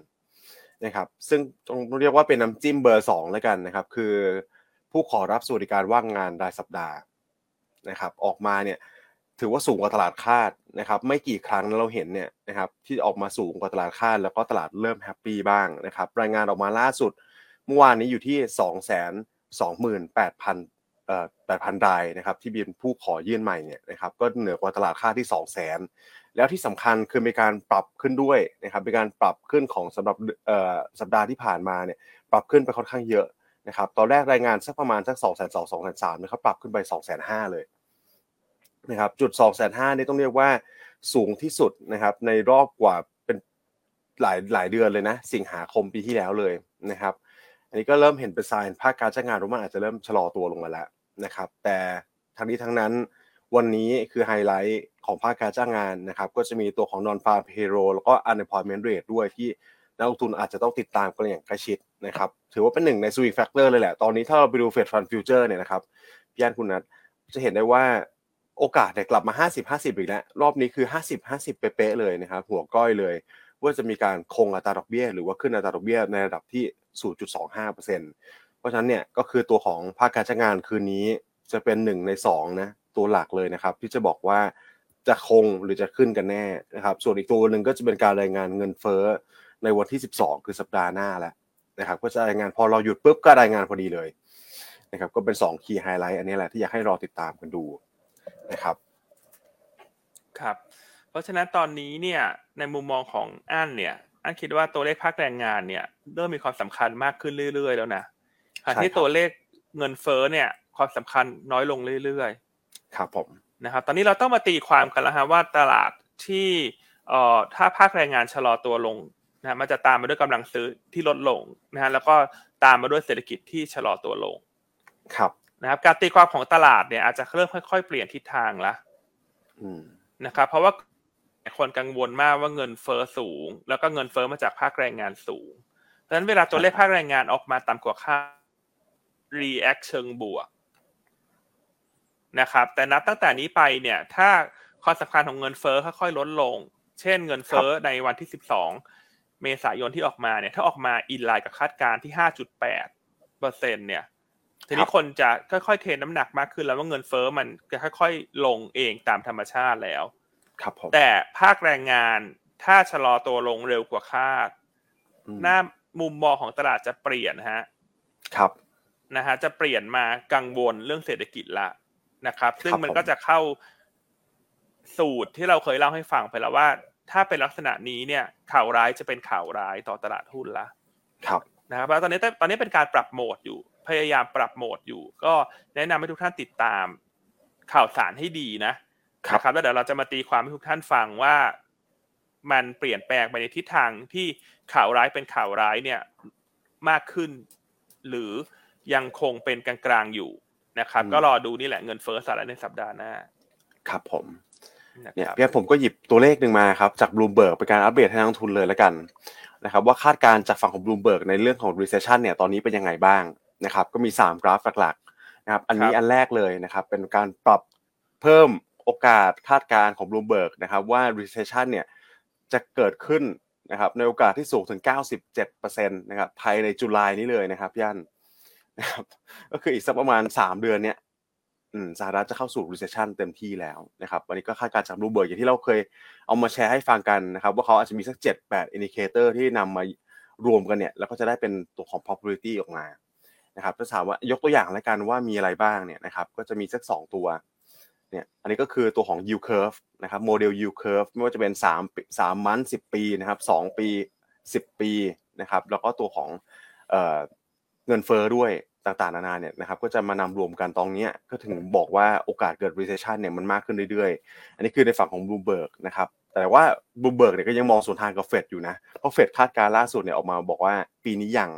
นะครับซึ่งต้องเรียกว่าเป็นน้ำจิ้มเบอร์สองแล้วกันนะครับ คือผู้ขอรับสวัสดิการว่างงานรายสัปดาห์นะครับ ออกมาเนี่ยถือว่าสูงกว่าตลาดคาดนะครับ ไม่กี่ครั้งเราเห็นเนี่ยนะครับที่ออกมาสูงกว่าตลาดคาด แล้วก็ตลาดเริ่ม happy บ้างนะครับ รายงานออกมาล่าสุดเมื่อวานนี้อยู่ที่ 2 2 8 0 0 0เอ่อ8,000รายนะครับ ที่เป็นผู้ขอยื่นใหม่เนี่ยนะครับ ก็เหนือกว่าตลาดคาดที่ 2 0 0 0 0 แล้วที่สำคัญคือมีการปรับขึ้นด้วยนะครับมีการปรับขึ้นของสำหรับสัปดาห์ที่ผ่านมาเนี่ยปรับขึ้นไปค่อนข้างเยอะนะครับตอนแรกรายงานสักประมาณสักสองแสนสองสองแสนสามนะครับปรับขึ้นไปสองแสนห้าเลยนะครับจุดสองแสนห้านี่ต้องเรียกว่าสูงที่สุดนะครับในรอบกว่าเป็นหลายหลายเดือนเลยนะ สิงหาคมปีที่แล้วเลยนะครับ อันนี้ก็เริ่มเห็นเป็นสายภาคการจ้างงานว่ามันอาจจะเริ่มชะลอตัวลงมาแล้วนะครับ แต่ทั้งนี้ทั้งนั้น วันนี้คือไฮไลท์ของภาคการจ้างงานนะครับก็จะมีตัวของ non farm payroll แล้วก็ unemployment rate ด้วยที่นักลงทุนอาจจะต้องติดตามกันอย่างใกล้ชิดนะครับถือว่าเป็นหนึ่งใน swing factor เลยแหละ ตอนนี้ถ้าเราไปดู Fed Fund Future เนี่ยนะครับพี่อันคุณนัทจะเห็นได้ว่าโอกาสเนี่ยกลับมา 50-50 อีกแล้ว รอบนี้คือ 50-50 เป๊ะๆเลยนะครับหัวก้อยเลยว่าจะมีการคงอัตราดอกเบี้ย หรือว่าขึ้นอัตราดอกเบี้ยในระดับที่ 0.25%เพราะฉะนั้นเนี่ยก็คือตัวของภาคการจ้างงานคืนนี้จะเป็นหนึ่งในสองนะ ตัวหลักเลยนะครับ ที่จะบอกว่าจะคงหรือจะขึ้นกันแน่นะครับ ส่วนอีกตัวหนึ่งก็จะเป็นการรายงานเงินเฟ้อในวันที่ 12 คือสัปดาห์หน้าแล้วนะครับ ก็จะรายงานพอเราหยุดปุ๊บก็รายงานพอดีเลยนะครับก็เป็น2คีย์ไฮไลท์อันนี้แหละที่อยากให้รอติดตามกันดูนะครับครับ เพราะฉะนั้นตอนนี้เนี่ยในมุมมองของอันเนี่ยอันคิดว่าตัวเลขภาคแรงงานเนี่ยเริ่มมีความสำคัญมากขึ้นเรื่อย ๆ แล้วนะขณะที่ใช่ครับตัวเลขเงินเฟ้อเนี่ยความสำคัญน้อยลงเรื่อยๆ ครับผมนะครับตอนนี้เราต้องมาตีความกันแล้วฮะว่าตลาดที่เอ่อถ้าภาคแรงงานชะลอตัวลงนะมันจะตามมาด้วยกำลังซื้อที่ลดลงนะฮะแล้วก็ตามมาด้วยเศรษฐกิจที่ชะลอตัวลงครับนะครับการตีความของตลาดเนี่ยอาจจะเริ่มค่อยๆเปลี่ยนทิศทางละอืมนะครับเพราะว่าคนกังวลมากว่าเงินเฟ้อสูง แล้วก็เงินเฟ้อมาจากภาคแรงงานสูงดังนั้นเวลาตัวเลขภาคแรงงานออกมาต่ำกว่าคาด react เชิงบวก นะครับ แต่นับตั้งแต่นี้ไปเนี่ย ถ้าความสำคัญของเงินเฟ้อค่อยๆลดลง เช่นเงินเฟ้อในวันที่ 12 เมษายนที่ออกมาเนี่ย ถ้าออกมาอินไลน์กับคาดการณ์ที่ 5.8เปอร์เซ็นเนี่ย ทีนี้คนจะค่อยๆเทน้ำหนักมากขึ้นแล้วว่าเงินเฟ้อมันจะค่อยๆลงเองตามธรรมชาติแล้ว ครับผมแต่ภาคแรงงานถ้าชะลอตัวลงเร็วกว่าคาดอืมหน้ามุมมองของตลาดจะเปลี่ยนฮะ ครับ นะฮะจะเปลี่ยนมากังวลเรื่องเศรษฐกิจละ นะครับ ซึ่งครับมันผมก็จะเข้าสูตรที่เราเคยเล่าให้ฟังไปแล้วว่า ถ้าเป็นลักษณะนี้เนี่ย ข่าวร้ายจะเป็นข่าวร้ายต่อตลาดหุ้นละครับนะครับแล้วตอนนี้ตอนนี้เป็นการปรับโหมดอยู่ พยายามปรับโหมดอยู่ ก็แนะนำให้ทุกท่านติดตามข่าวสารให้ดีนะครับนะครับแล้วเดี๋ยวเราจะมาตีความให้ทุกท่านฟังว่ามันเปลี่ยนแปลงไปในทิศทางที่ข่าวร้ายเป็นข่าวร้ายเนี่ยมากขึ้น หรือยังคงเป็นกลางๆอยู่ นะครับอืมก็รอดูนี่แหละเงินเฟ้อสหรัฐในสัปดาห์หน้า ครับผมนะเนี่ยครับพี่แอนผมก็หยิบตัวเลขหนึ่งมาครับจากบลูเบิร์กเป็นการอัปเดตให้นักลงทุนเลยแล้วกันนะครับว่าคาดการณ์จากฝั่งของบลูเบิร์กในเรื่องของ recession เนี่ยตอนนี้เป็นยังไงบ้างนะครับก็มี 3 กราฟหลักๆนะครับอันนี้อันแรกเลยนะครับเป็นการปรับเพิ่มโอกาสคาดการณ์ของบลูเบิร์กนะครับว่า recession เนี่ยจะเกิดขึ้นนะครับในโอกาสที่สูงถึง 97%นะครับภายในจุลายนี้เลยนะครับพี่อัน นะครับก็คืออีกสักประมาณ 3 เดือนเนี่ยสหรัฐจะเข้าสู่ recession เต็มที่แล้วนะครับวันนี้ก็คาดการณ์จากบลูเบิร์กอย่างที่เราเคยเอามาแชร์ให้ฟังกันนะครับ ว่าเขาอาจจะมีสัก 7 8 indicator ที่นำมารวมกันเนี่ย แล้วก็จะได้เป็นตัวของ probability ออกมานะครับถ้าถามว่ายกตัวอย่างแล้วกันว่ามีอะไรบ้างเนี่ยนะครับก็จะมีสัก 2 ตัวเนี่ยอันนี้ก็คือตัวของ yield curve นะครับโมเดล yield curve ไม่ว่าจะเป็น3 3มัน10 ปีนะครับ2ปี 10 ปีนะครับแล้วก็ตัวของเอเงินเฟ้อด้วย ต่างๆนานาเนี่ยนะครับก็จะมานำรวมกันตรงนี้ก็ถึงบอกว่าโอกาสเกิด recession เนี่ยมันมากขึ้นเรื่อยๆ อันนี้คือในฝั่งของ Bloomberg นะครับแต่ว่า Bloomberg เนี่ยก็ยังมองสวนทางกับเฟดอยู่นะเพราะเฟดคาดการณ์ล่าสุดเนี่ยออกมาบอกว่าปีนี้ยัง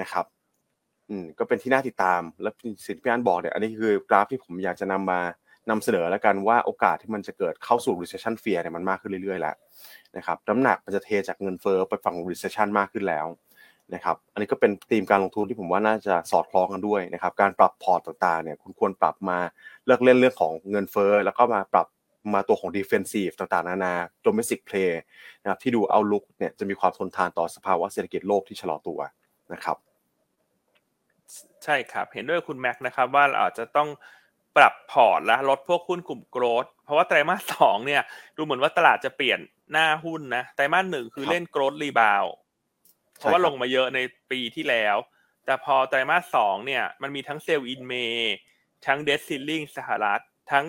นะครับอืมก็เป็นที่น่าติดตาม แล้วสิ่งที่พี่อันบอกเนี่ยอันนี้คือกราฟที่ผมอยากจะนำมานำเสนอแล้วกันว่าโอกาสที่มันจะเกิดเข้าสู่ recession fear เนี่ยมันมากขึ้นเรื่อยๆแล้วนะครับน้ำหนักมันจะเทจากเงินเฟ้อไปฝั่ง recession มากขึ้นแล้ว นะครับอันนี้ก็เป็นธีมการลงทุนที่ผมว่าน่าจะสอดคล้องกันด้วยนะครับการปรับพอร์ตต่างๆเนี่ยคุณควรปรับมาเลิกเล่นเรื่องของเงินเฟ้อแล้วก็มาปรับมาตัวของ defensive ต่างๆ นานา domestic play นะครับที่ดู outlook เนี่ยจะมีความทนทานต่อสภาวะเศรษฐกิจโลกที่ชะลอตัวนะครับใช่ครับ เห็นด้วยคุณแม็กซ์นะครับว่าเราอาจจะต้องปรับพอร์ตและลดพวกหุ้นกลุ่ม growth เพราะว่าไตรมาสสองเนี่ยดูเหมือนว่าตลาดจะเปลี่ยนหน้าหุ้นนะไตรมาสหนึ่งคือเล่น growth rebound เพราะว่าใช่ครับลงมาเยอะในปีที่แล้ว แต่พอไตรมาสสองเนี่ยมันมีทั้ง sell in May ทั้ง debt ceiling สหรัฐ ทั้ง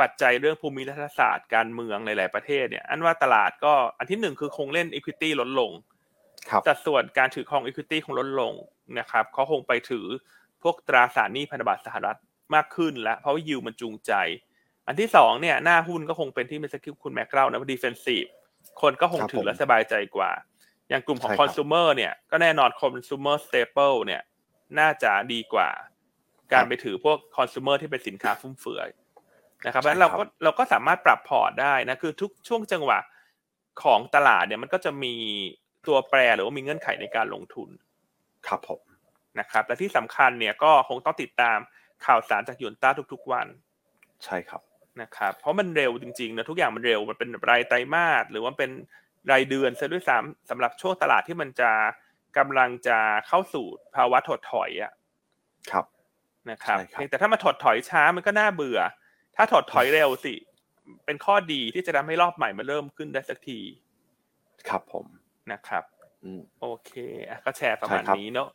ปัจจัยเรื่องภูมิรัฐศาสตร์การเมืองหลาย ๆ ประเทศเนี่ยอันว่าตลาดก็อันที่หนึ่งคือคงเล่น Equity ลดลงครับสัดส่วนการถือครอง Equity คงลดลงนะครับเขาคงไปถือพวกตราสารหนี้พันธบัตรสหรัฐมากขึ้นแล้ว เพราะว่ายิวมันจูงใจ อันที่สองเนี่ยหน้าหุ้นก็คงเป็นที่เมื่อสักครู่คุณแม็กเล่านะว่า defensive คนก็คงครับถือผมและสบายใจกว่า อย่างกลุ่มของใช่ครับ consumer เนี่ยก็แน่นอน consumer staple เนี่ยน่าจะดีกว่าการไปถือพวก consumer ที่เป็นสินค้าฟุ่มเฟือยนะครับเพราะฉะนั้นเราก็เราก็สามารถปรับพอร์ตได้นะคือทุกช่วงจังหวะของตลาดเนี่ยมันก็จะมีตัวแปรหรือว่ามีเงื่อนไขในการลงทุน ครับผมนะครับ และที่สำคัญเนี่ยก็คงต้องติดตามข่าวสารจากยูนต้าทุกๆวัน ใช่ครับนะครับ เพราะมันเร็วจริงๆนะทุกอย่างมันเร็วมันเป็นรายไตรมาสหรือว่าเป็น รายเดือนซะด้วยซ้ำสำหรับช่วงตลาดที่มันจะกำลังจะเข้าสู่ภาวะถดถอยอะครับนะครับใช่ครับเพียงแต่ถ้ามาถดถอยช้ามันก็น่าเบื่อ ถ้าถดถอยเร็วสิ เป็นข้อดีที่จะทำให้รอบใหม่มาเริ่มขึ้นได้สักที ครับผมนะครับอืมโอเคอะก็แชร์ประมาณใช่ครับนี้เนาะ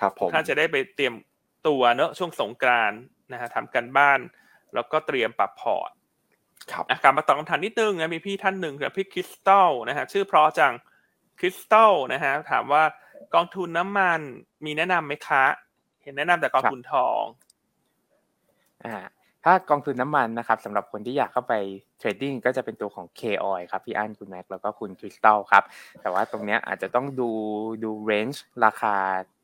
ครับผมท่านจะได้ไปเตรียมตัวเนอะช่วงสงกรานต์นะฮะทำกันบ้าน แล้วก็เตรียมปรับพอร์ต ครับอะกลับมาตอบคำถามนิดนึงนะมีพี่ท่านหนึ่งคือพี่คริสตัลนะฮะชื่อเพราะจังคริสตัลนะฮะถามว่ากองทุนน้ำมันมีแนะนำไหมคะ เห็นแนะนำแต่กองทุนทองอ่าถ้ากองทุนน้ำมันนะครับสำหรับคนที่อยากเข้าไปเทรดดิ้งก็จะเป็นตัวของ K Oil ครับพี่อั้นคุณแม็กแล้วก็คุณคริสตัลครับ แต่ว่าตรงเนี้ยอาจจะต้องดูดูเรนจ์ราคา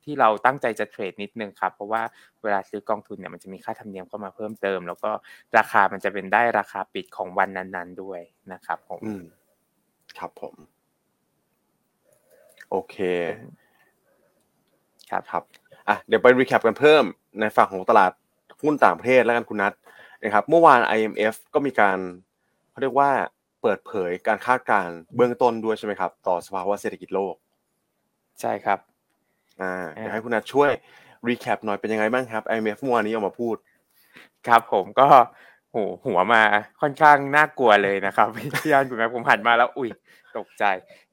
ที่เราตั้งใจจะเทรดนิดนึงครับ เพราะว่าเวลาซื้อกองทุนเนี่ยมันจะมีค่าธรรมเนียมเข้ามาเพิ่มเติม แล้วก็ราคามันจะเป็นได้ราคาปิดของวันนั้น ๆ ด้วยนะครับผมอืมครับผม โอเค ครับครับอะเดี๋ยวไป recap กันเพิ่มในฝั่งของตลาดหุ้นต่างประเทศแล้วกันคุณนัทนะครับเมื่อวาน IMF ก็มีการเขาเรียกว่าเปิดเผยการคาดการณ์เบื้องต้นด้วยใช่ไหมครับ ต่อสภาวะเศรษฐกิจโลก ใช่ครับ อ่าเดี๋ยวให้คุณนัทช่วย recap หน่อยเป็นยังไงบ้างครับ IMF เมื่อวานนี้ออกมาพูด ครับผมก็โหหัวมาค่อนข้างน่ากลัวเลยนะครับพี่ยานคุณแม่ผมหันมาแล้วอุ้ยตกใจ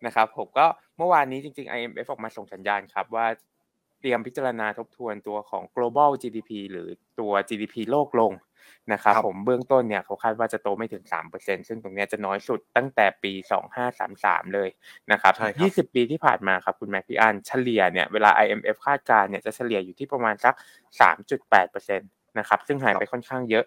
นะครับ ผมก็เมื่อวานนี้จริง ๆ IMF ออกมาส่งสัญญาณครับว่าเตรียมพิจารณาทบทวนตัวของ global GDP หรือตัว GDP โลกลง นะครับครับผมเบื้องต้นเนี่ยเขาคาดว่าจะโตไม่ถึง 3%ซึ่งตรงเนี้ยจะน้อยสุดตั้งแต่ปี 2533 เลยนะครับใช่ครับ20 ปีที่ผ่านมาครับคุณแม่พี่อันเฉลี่ยเนี่ยเวลา IMF คาดการณ์เนี่ยจะเฉลี่ยอยู่ที่ประมาณสัก 3.8%นะครับซึ่งหายไปค่อนข้างเยอะ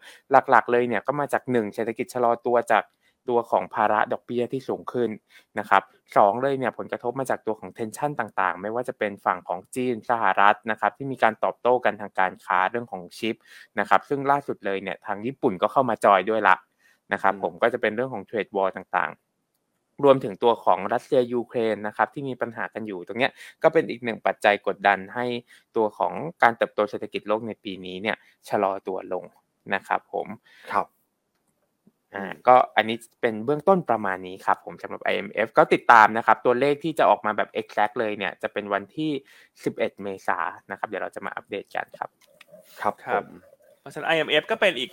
หลักๆเลยเนี่ยก็มาจาก 1 เศรษฐกิจชะลอตัวจาก ตัวของภาระดอกเบี้ยที่สูงขึ้นนะครับสองเลยเนี่ยผลกระทบมาจากตัวของเทนชันต่างๆ ไม่ว่าจะเป็นฝั่งของจีนสหรัฐนะครับที่มีการตอบโต้กันทางการค้าเรื่องของชิปนะครับซึ่งล่าสุดเลยเนี่ยทางญี่ปุ่นก็เข้ามาจอยด้วยละนะครับอืมผมก็จะเป็นเรื่องของเทรดวอลต่างๆรวมถึงตัวของรัสเซียยูเครนนะครับที่มีปัญหากันอยู่ตรงเนี้ยก็เป็นอีกหนึ่งปัจจัยกดดันให้ตัวของการเติบโตเศรษฐกิจโลกในปีนี้เนี่ยชะลอตัวลงนะครับผมครับ อ่าก็อันนี้เป็นเบื้องต้นประมาณนี้ครับผมสำหรับ IMF ก็ติดตามนะครับ ตัวเลขที่จะออกมาแบบ exact เลยเนี่ย จะเป็นวันที่ 11 เมษายนนะครับ เดี๋ยวเราจะมาอัปเดตกันครับ ครับคผรับมเพราะฉะนั้น IMF ก็เป็นอีก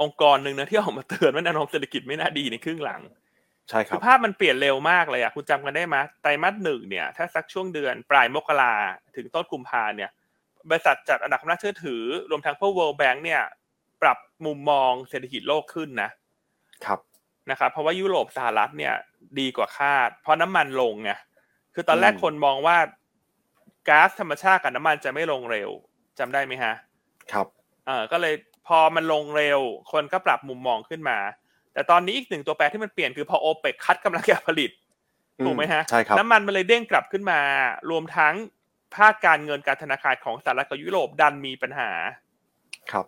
องค์กรหนึ่งนะที่ออกมาเตือนว่าแนวโน้มเศรษฐกิจไม่น่าดีในครึ่งหลังใช่คคืรัอบภาพมันเปลี่ยนเร็วมากเลยอะคุณจำกันได้ไหมไตรมาสหนึ่งเนี่ย ถ้าสักช่วงเดือนปลายมกราถึงต้นกุมภาเนี่ยบริษัทจัดอันดับความน่าเชื่อถือ รวมทั้งพวก World Bank เนี่ย ปรับมุมมองเศรษฐกิจโลกขึ้นนะครับนะครับเพราะว่ายุโรปสหรัฐเนี่ย ดีกว่าคาด เพราะน้ำมันลงไงคือตอนแรกอืมคนมองว่าก๊าซธรรมชาติกับน้ำมันจะไม่ลงเร็วจำได้ไหมฮะ ครับเออก็เลยพอมันลงเร็ว คนก็ปรับมุมมองขึ้นมา แต่ตอนนี้อีกหนึ่งตัวแปรที่มันเปลี่ยนคือพอโอเปกคัดกำลังการผลิตถูกไหมฮะใช่ครับน้ำมันมันเลยเด้งกลับขึ้นมา รวมทั้งภาคการเงินการธนาคารของสหรัฐกับยุโรปดันมีปัญหา ครับ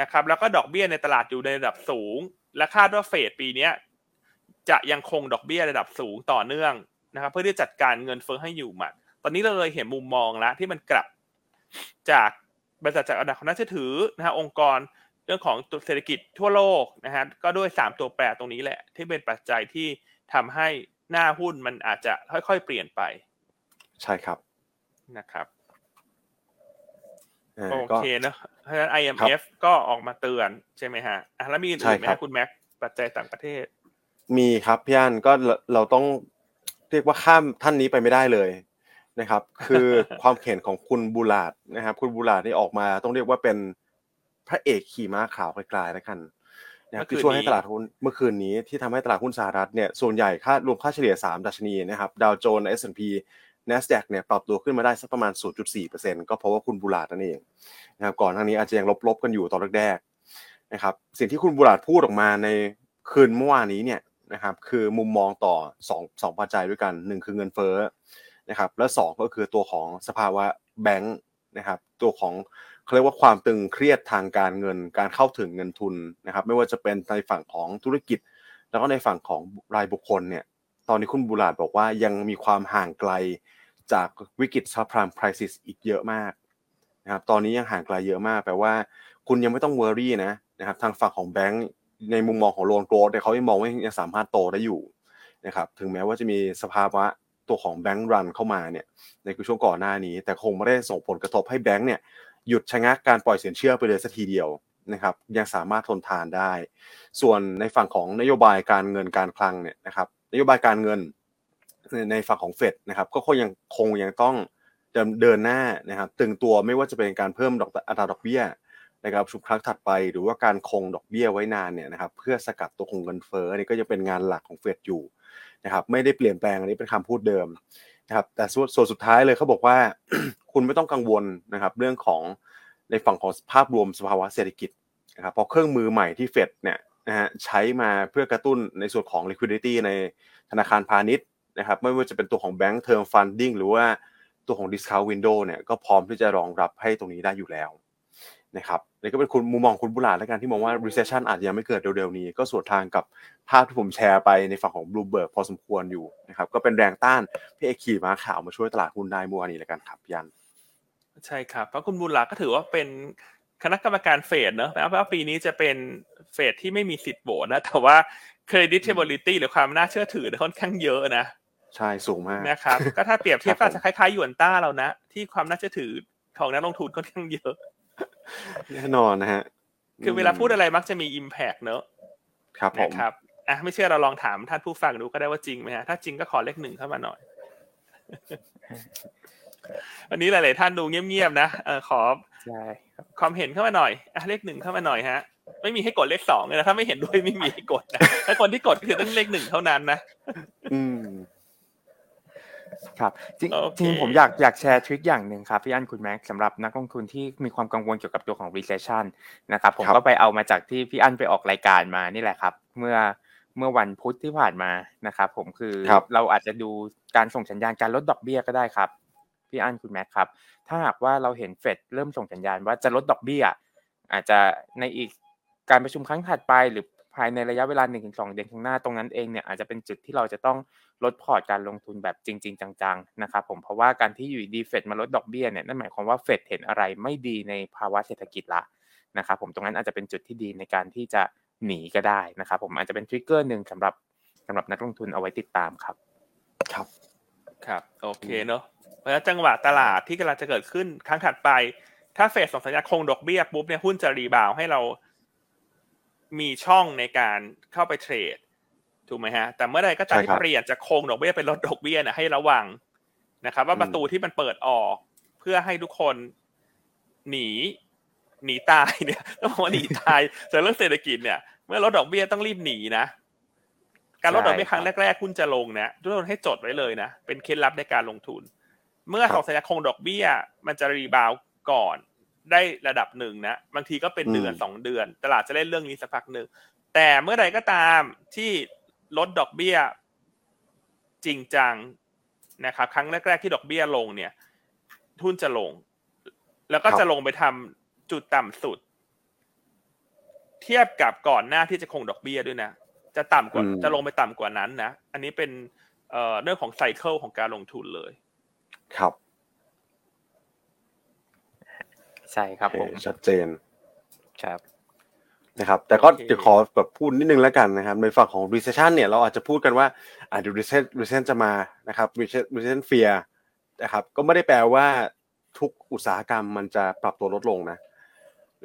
นะครับแล้วก็ดอกเบี้ยในตลาดอยู่ในระดับสูง และคาดว่าเฟดปีเนี้ยจะยังคงดอกเบี้ยระดับสูงต่อเนื่องนะครับเพื่อที่จะจัดการเงินเฟ้อให้อยู่หมัด ตอนนี้เราเลยเห็นมุมมองแล้วที่มันกลับจากบริษัทจากอันดับของน่าเชื่อถือนะฮะองค์กรเรื่องของตัวเศรษฐกิจทั่วโลกนะฮะก็ด้วยสามตัวแปรตรงนี้แหละ ที่เป็นปัจจัยที่ทำให้หน้าหุ้นมันอาจจะค่อยๆ เปลี่ยนไป ใช่ครับนะครับอ่า โอก็เคนะเพราะฉะนั้น IMF ก็ออกมาเตือนใช่ไหมฮะอะแล้วมีอื่นๆไหมใช่ครัฮะบคุณแม็กปัจจัยต่างประเทศ มีครับพี่อันก็เราเราต้องเรียกว่าข้ามท่านนี้ไปไม่ได้เลยนะครับ คือความเห็นของคุณบูลาดนะครับ คุณบูลาดนี่ออกมาต้องเรียกว่าเป็นพระเอกขี่ม้าขาวไกลๆแล้วกันนะครับเมื่อคืนที่ช่วยให้นี้ตลาดหุ้นเมื่อคืนนี้ที่ทำให้ตลาดหุ้นสหรัฐเนี่ยส่วนใหญ่ค่ารวมค่าเฉลี่ย 3 ดัชนีนะครับดาวโจนส์ S&P NASDAQ เนี่ยปรับตัวขึ้นมาได้สักประมาณ 0.4%ก็เพราะว่าคุณบูลาดนั่นเองนะครับก่อนหน้านี้อาจจะยังลบๆกันอยู่ตอนแรกๆนะครับสิ่งที่คุณบูลาดพูดออกมาในคืนเมื่อวานนี้เนี่ยนะครับคือมุมมองต่อ2 2ปัจจัยด้วยกัน 1 คือเงินเฟ้อนะครับและ 2 ก็คือตัวของสภาวะแบงค์นะครับตัวของเขาเรียกว่าความตึงเครียดทางการเงินการเข้าถึงเงินทุนนะครับไม่ว่าจะเป็นในฝั่งของธุรกิจ แล้วก็ในฝั่งของรายบุคคลเนี่ยตอนนี้คุณบูลาดบอกว่ายังมีความห่างไกล จากวิกฤต subprime crisis อีกเยอะมากนะครับตอนนี้ยังห่างไกลเยอะมากแปลว่า คุณยังไม่ต้อง worry นะนะครับทางฝั่งของแบงก์ในมุมมองของ loan growth เนี่ยเขายังมองว่ายังสามารถโตได้อยู่นะครับถึงแม้ว่าจะมีสภาวะตัวของแบงก์รันเข้ามาเนี่ยในช่วงก่อนหน้านี้ แต่คงไม่ได้ส่งผลกระทบให้แบงก์เนี่ยหยุดชะงักการปล่อยสินเชื่อไปเลยสักทีเดียวนะครับยังสามารถทนทานได้ ส่วนในฝั่งของนโยบายการเงินการคลังเนี่ยนะครับนโยบายการเงิน ในฝั่งของเฟดนะครับก็คงยังคงยังต้องเดินหน้านะครับตึงตัวไม่ว่าจะเป็นการเพิ่มดอกอัตราดอกเบี้ยนะครับชุดครั้งถัดไปหรือว่าการคงดอกเบี้ยไว้นานเนี่ยนะครับเพื่อสกัดตัวคงเงินเฟ้อนี่ก็ยังเป็นงานหลักของเฟดอยู่นะครับไม่ได้เปลี่ยนแปลงอันนี้เป็นคำพูดเดิมนะครับแต่ส่วนส่วนสุดท้ายเลยเขาบอกว่าคุณไม่ต้องกังวลนะครับเรื่องของในฝั่งของภาพรวมสภาวะเศรษฐกิจนะครับเพราะเครื่องมือใหม่ที่เฟดเนี่ยนะฮะใช้มาเพื่อกระตุ้นในส่วนของ liquidity ในธนาคารพาณิชย์ นะครับไม่ว่าจะเป็นตัวของ Bank Term Funding หรือว่าตัวของ discount window เนี่ยก็พร้อมที่จะรองรับให้ตรงนี้ได้อยู่แล้วนะครับนี่ก็เป็นคุณมุมมองคุณบุลาดแล้วกันที่มองว่า recession อาจจะยังไม่เกิดเร็วๆนี้ ก็สวนทางกับภาพที่ผมแชร์ไปในฝั่งของ Bloomberg พอสมควรอยู่นะครับก็เป็นแรงต้านพี่เอกขี่มาข่าวมาช่วยตลาดหุ้นได้เมื่อวานนี้แล้วกันครับยัน ใช่ครับเพราะคุณบุลักก็ถือว่าเป็นคณะกรรมการเฟดเนอะแม้ว่าปีนี้จะเป็นเฟดที่ไม่มีสิทธิ์โหวตนะแต่ว่า credibility หรือความน่าเชื่อถือค่อนข้างเยอะนะ ใช่สูงมากนะครับก็ถ้าเปรียบเทียบครัก็บผมจะคล้ายๆหยวนต้าเรานะ ที่ความน่าเชื่อถือของนักลงทุนค่อนข้างเยอะแน่นอนนะฮะคือเวลาพูดอะไรมักจะมี impact เนอะครับผมนะครับอะไม่เชื่อเราลองถามท่านผู้ฟังดูก็ได้ว่าจริงไหมฮะถ้าจริงก็ขอเลขหนึ่งเข้ามาหน่อย วันนี้หลาย ๆ ท่านดูเงียบ ๆ นะเออขอใช่ครับความเห็นเข้ามาหน่อยอะเลขหนึ่งเข้ามาหน่อยฮะ ไม่มีให้กดเลขสองเลยนะถ้าไม่เห็นด้วยไม่มีให้กดนะถ้าคนที่กดคือต้องเลขหนึ่งเท่านั้นนะอืม ครับจริงโอเคจริงผมอยากอยากแชร์ทริคอย่างหนึ่งครับพี่อันคุณแม็กซ์สำหรับนักลงทุนที่มีความกังวลเกี่ยวกับตัวของ recession นะครับผมครับก็ไปเอามาจากที่พี่อันไปออกรายการมานี่แหละครับ เมื่อเมื่อวันพุธที่ผ่านมานะครับผมคือครับเราอาจจะดูการส่งสัญญาณการลดดอกเบี้ยก็ได้ครับพี่อันคุณแม็กซ์ครับ ถ้าหากว่าเราเห็นเฟดเริ่มส่งสัญญาณว่าจะลดดอกเบี้ย อาจจะในอีกการประชุมครั้งถัดไปหรือ ภายในระยะเวลา 1-2 เดือนข้างหน้าตรงนั้นเองเนี่ยอาจจะเป็นจุดที่เราจะต้องลดพอร์ตการลงทุนแบบจริง ๆ จังๆนะครับผมเพราะว่าการที่อยู่ดีเฟดมาลดดอกเบี้ยเนี่ยนั่นหมายความว่าเฟดเห็นอะไรไม่ดีในภาวะเศรษฐกิจละนะครับผมตรงนั้นอาจจะเป็นจุดที่ดีในการที่จะหนีก็ได้นะครับผมอาจจะเป็น trigger หนึ่งสำหรับสำหรับนักลงทุนเอาไว้ติดตามครับครับครับโอเคเนอะเพราะฉะนั้นจังหวะตลาดที่กำลังจะเกิดขึ้นครั้งถัดไป ถ้าเฟดส่งสัญญาณคงดอกเบี้ยปุ๊บเนี่ยหุ้นจะ rebound ให้เรา มีช่องในการเข้าไปเทรดถูกไหมฮะ แต่เมื่อใดก็ตามใช่ที่ครับเปลี่ยนจากคงดอกเบี้ยเป็นลดดอกเบี้ยเนี่ยให้ระวังนะครับ ว่าอืมประตูที่มันเปิดออก เพื่อให้ทุกคนหนีหนีตายเนี่ยต้องบอกว่าหนีตายแต่เรื่องเศรษฐกิจเนี่ย เมื่อลดดอกเบี้ยต้องรีบหนีนะการลดดอกเบี้ยใช่ครั้งครับแรกๆหุ้นจะลงเนี่ยทุกคนให้จดไว้เลยนะเป็นเคล็ดลับในการลงทุน เมื่อครับส่งสัญญาณคงดอกเบี้ย มันจะรีบาวด์ก่อน ได้ระดับหนึ่งนะบางทีก็เป็นเดือนอืมสองเดือน ตลาดจะเล่นเรื่องนี้สักพักหนึ่งแต่เมื่อใดก็ตามที่ลดดอกเบี้ย จริงจังนะครับ ครั้งแรกๆที่ดอกเบี้ยลงเนี่ยทุนจะลง แล้วก็ครับจะลงไปทำจุดต่ำสุด เทียบกับก่อนหน้าที่จะคงดอกเบี้ยด้วยนะจะต่ำกว่าอืมจะลงไปต่ำกว่านั้นนะ อันนี้เป็นเอ่อเรื่องของไซเคิลของการลงทุนเลย ครับ ใช่ครับโอผมเคชัดเจนครับนะครับแต่ก็โอเคเดี๋ยวขอแบบพูดนิดนึงแล้วกันนะครับในฝั่งของ recession เนี่ยเราอาจจะพูดกันว่าอ่าเดี๋ยว recession recession จะมานะครับ recession recession fear นะครับก็ไม่ได้แปลว่าทุกอุตสาหกรรมมันจะปรับตัวลดลงนะ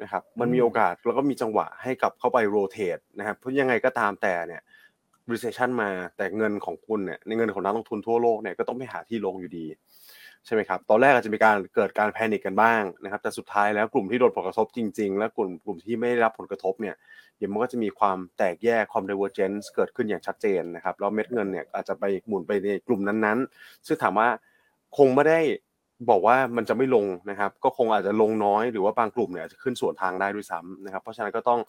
นะครับมันมีโอกาสแล้วก็มีจังหวะให้กลับเข้าไป rotate นะครับเพราะยังไงก็ตามแต่เนี่ย recession มาแต่เงินของคุณเนี่ยในเงินของนักลงทุนทั่วโลกเนี่ยก็ต้องไปหาที่ลงอยู่ดี ใช่ไหมครับตอนแรกอาจจะมีการเกิดการแพนิคกันบ้างนะครับแต่สุดท้ายแล้วกลุ่มที่โดนผลกระทบจริง ๆ และกลุ่มกลุ่มที่ไม่ได้รับผลกระทบเนี่ยเดี๋ยวมันก็จะมีความแตกแยกความ divergence เกิดขึ้นอย่างชัดเจนนะครับแล้วเม็ดเงินเนี่ยอาจจะไปหมุนไปในกลุ่มนั้นๆ ซึ่งถามว่าคงไม่ได้บอกว่ามันจะไม่ลงนะครับ ก็คงอาจจะลงน้อยหรือว่าบางกลุ่มเนี่ยอาจจะขึ้นส่วนทางได้ด้วยซ้ำนะครับ เพราะฉะนั้นก็ต้อง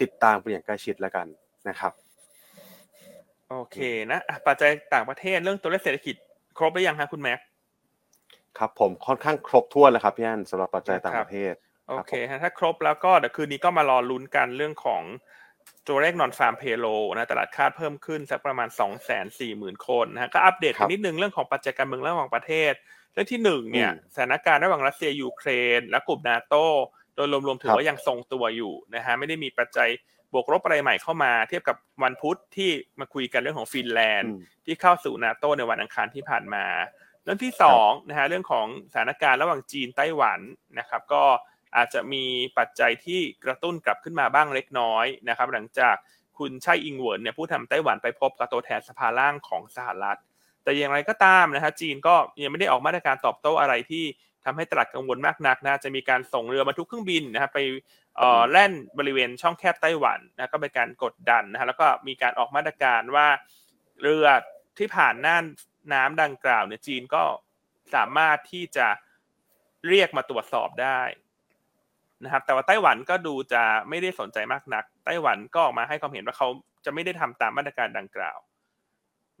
ติดตามไปอย่างใกล้ชิดแล้วกันนะครับโอเคนะอะปัจจัยต่างประเทศเรื่องตัวเลขเศรษฐกิจครบหรือยังฮะคุณแม็ก ครับผมค่อนข้างครบถ้วนแล้วครับพี่อันสำหรับปัจจัยต่างประเทศโอเคฮะถ้าครบแล้วก็เดี๋ยวคืนนี้ก็มารอลุ้นกันเรื่องของตัวเลข nonfarm payroll นะตลาดคาดเพิ่มขึ้นสักประมาณ 2 4 0 0 0 0 คนนะฮะก็อัปเดตกันครับนิดนึงเรื่องของปัจจัยการเมืองระหว่างประเทศ เรื่องที่หนึ่งเนี่ยอืมสถานการณ์ระหว่างรัสเซียยูเครน และกลุ่มนาโตโดยรวมๆถืคอรับว่ายังทรงตัวอยู่นะฮะไม่ได้มีปัจจัยบวกลบอะไรใหม่เข้ามา เทียบกับวันพุธที่มาคุยกันเรื่องของฟินแลนด์อืมที่เข้าสู่นาโตในวันอังคารที่ผ่านมา เรื่องที่สองนะฮะเรื่องของสถานการณ์ระหว่างจีนไต้หวันนะครับก็อาจจะมีปัจจัยที่กระตุ้นกลับขึ้นมาบ้างเล็กน้อยนะครับ หลังจากคุณไช่อิงเหวินเนี่ยผู้ทำไต้หวันไปพบกับตัวแทนสภาล่างของสหรัฐ แต่อย่างไรก็ตามนะฮะจีนก็ยังไม่ได้ออกมาตรการตอบโต้อะไรที่ทำให้ตลาดกังวลมากนักนะจะมีการส่งเรือบรรทุกเครื่องบินนะครับไปแล่นบริเวณช่องแคบไต้หวันนะก็เป็นการกดดันนะฮะแล้วก็มีการออกมาตรการว่าเรือที่ผ่านน่าน น้ำดังกล่าวเนี่ยจีนก็สามารถที่จะเรียกมาตรวจสอบได้นะครับแต่ว่าไต้หวันก็ดูจะไม่ได้สนใจมากนัก ไต้หวันก็ออกมาให้ความเห็นว่าเขาจะไม่ได้ทำตามมาตรการดังกล่าว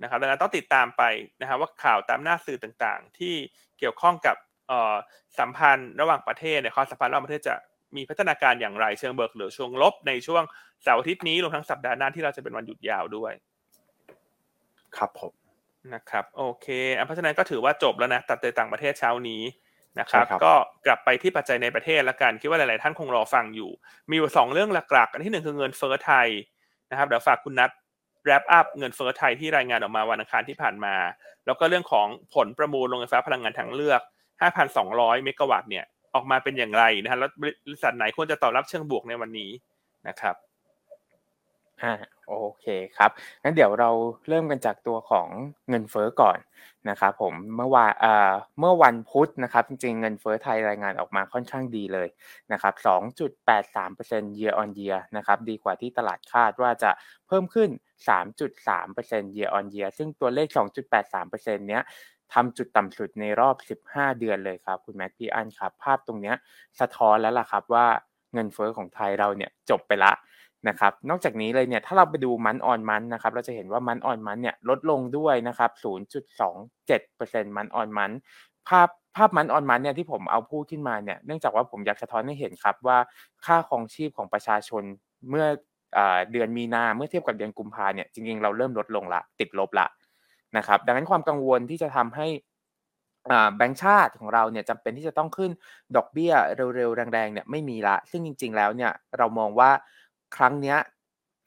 นะครับดังนั้นต้องติดตามไปนะครับว่าข่าวตามหน้าสื่อต่างๆ ที่เกี่ยวข้องกับสัมพันธ์ระหว่างประเทศในความสัมพันธ์ระหว่างประเทศจะมีพัฒนาการอย่างไรเชิงเบิกหรือช่วงลบในช่วงเสาร์อาทิตย์นี้รวมทั้งสัปดาห์หน้าที่เราจะเป็นวันหยุดยาวด้วย ครับผม นะครับโอเคอันเพราะฉะนั้นก็ถือว่าจบแล้วนะตัดเตต่างประเทศเช้านี้นะครับก็กลับไปที่ปัจจัยในประเทศละกันคิดว่าหลาย ๆ ท่านคงรอฟังอยู่ มีอยู่สองเรื่องหลัก ๆ อันที่หนึ่งคือเงินเฟ้อไทยนะครับเดี๋ยวฝากคุณนัทแรปอัพเงินเฟ้อไทยที่รายงานออกมาวันอังคารที่ผ่านมา แล้วก็เรื่องของผลประมูลโรงไฟฟ้าพลังงานทางเลือก 5,200 เมกะวัตต์เนี่ยออกมาเป็นอย่างไรนะฮะแล้วบริษัทไหนควรจะตอบรับเชิงบวกในวันนี้นะครับ อ่าโอเคครับงั้นเดี๋ยวเราเริ่มกันจากตัวของเงินเฟ้อก่อนนะครับผมเมื่อวานอ่าเมื่อวันพุธนะครับจริงๆเงินเฟ้อไทยรายงานออกมาค่อนข้างดีเลยนะครับ 2.83% year on year นะครับดีกว่าที่ตลาดคาดว่าจะเพิ่มขึ้น 3.3% year on year ซึ่งตัวเลข 2.83%เนี้ยทำจุดต่ำสุดในรอบ 15 เดือนเลยครับ คุณแม็กพี่อันครับ ภาพตรงเนี้ยสะท้อนแล้วล่ะครับว่าเงินเฟ้อของไทยเราเนี่ยจบไปละ นะครับนอกจากนี้เลยเนี่ยถ้าเราไปดูมันออนมันนะครับเราจะเห็นว่ามันออนมันเนี่ยลดลงด้วยนะครับ0.27%มันออนมันภาพภาพมันออนมันเนี่ยที่ผมเอาพูดขึ้นมาเนี่ยเนื่องจากว่าผมอยากสะท้อนให้เห็นครับว่าค่าครองชีพของประชาชนเมื่อเดือนมีนาเมื่อเทียบกับเดือนกุมภาเนี่ยจริงๆเราเริ่มลดลงละติดลบละนะครับดังนั้นความกังวลที่จะทำให้แบงก์ชาติของเราเนี่ยจำเป็นที่จะต้องขึ้นดอกเบี้ยเร็วๆแรงๆเนี่ยไม่มีละ ซึ่งจริง ๆ แล้วเนี่ยเรามองว่า ครั้งเนี้ย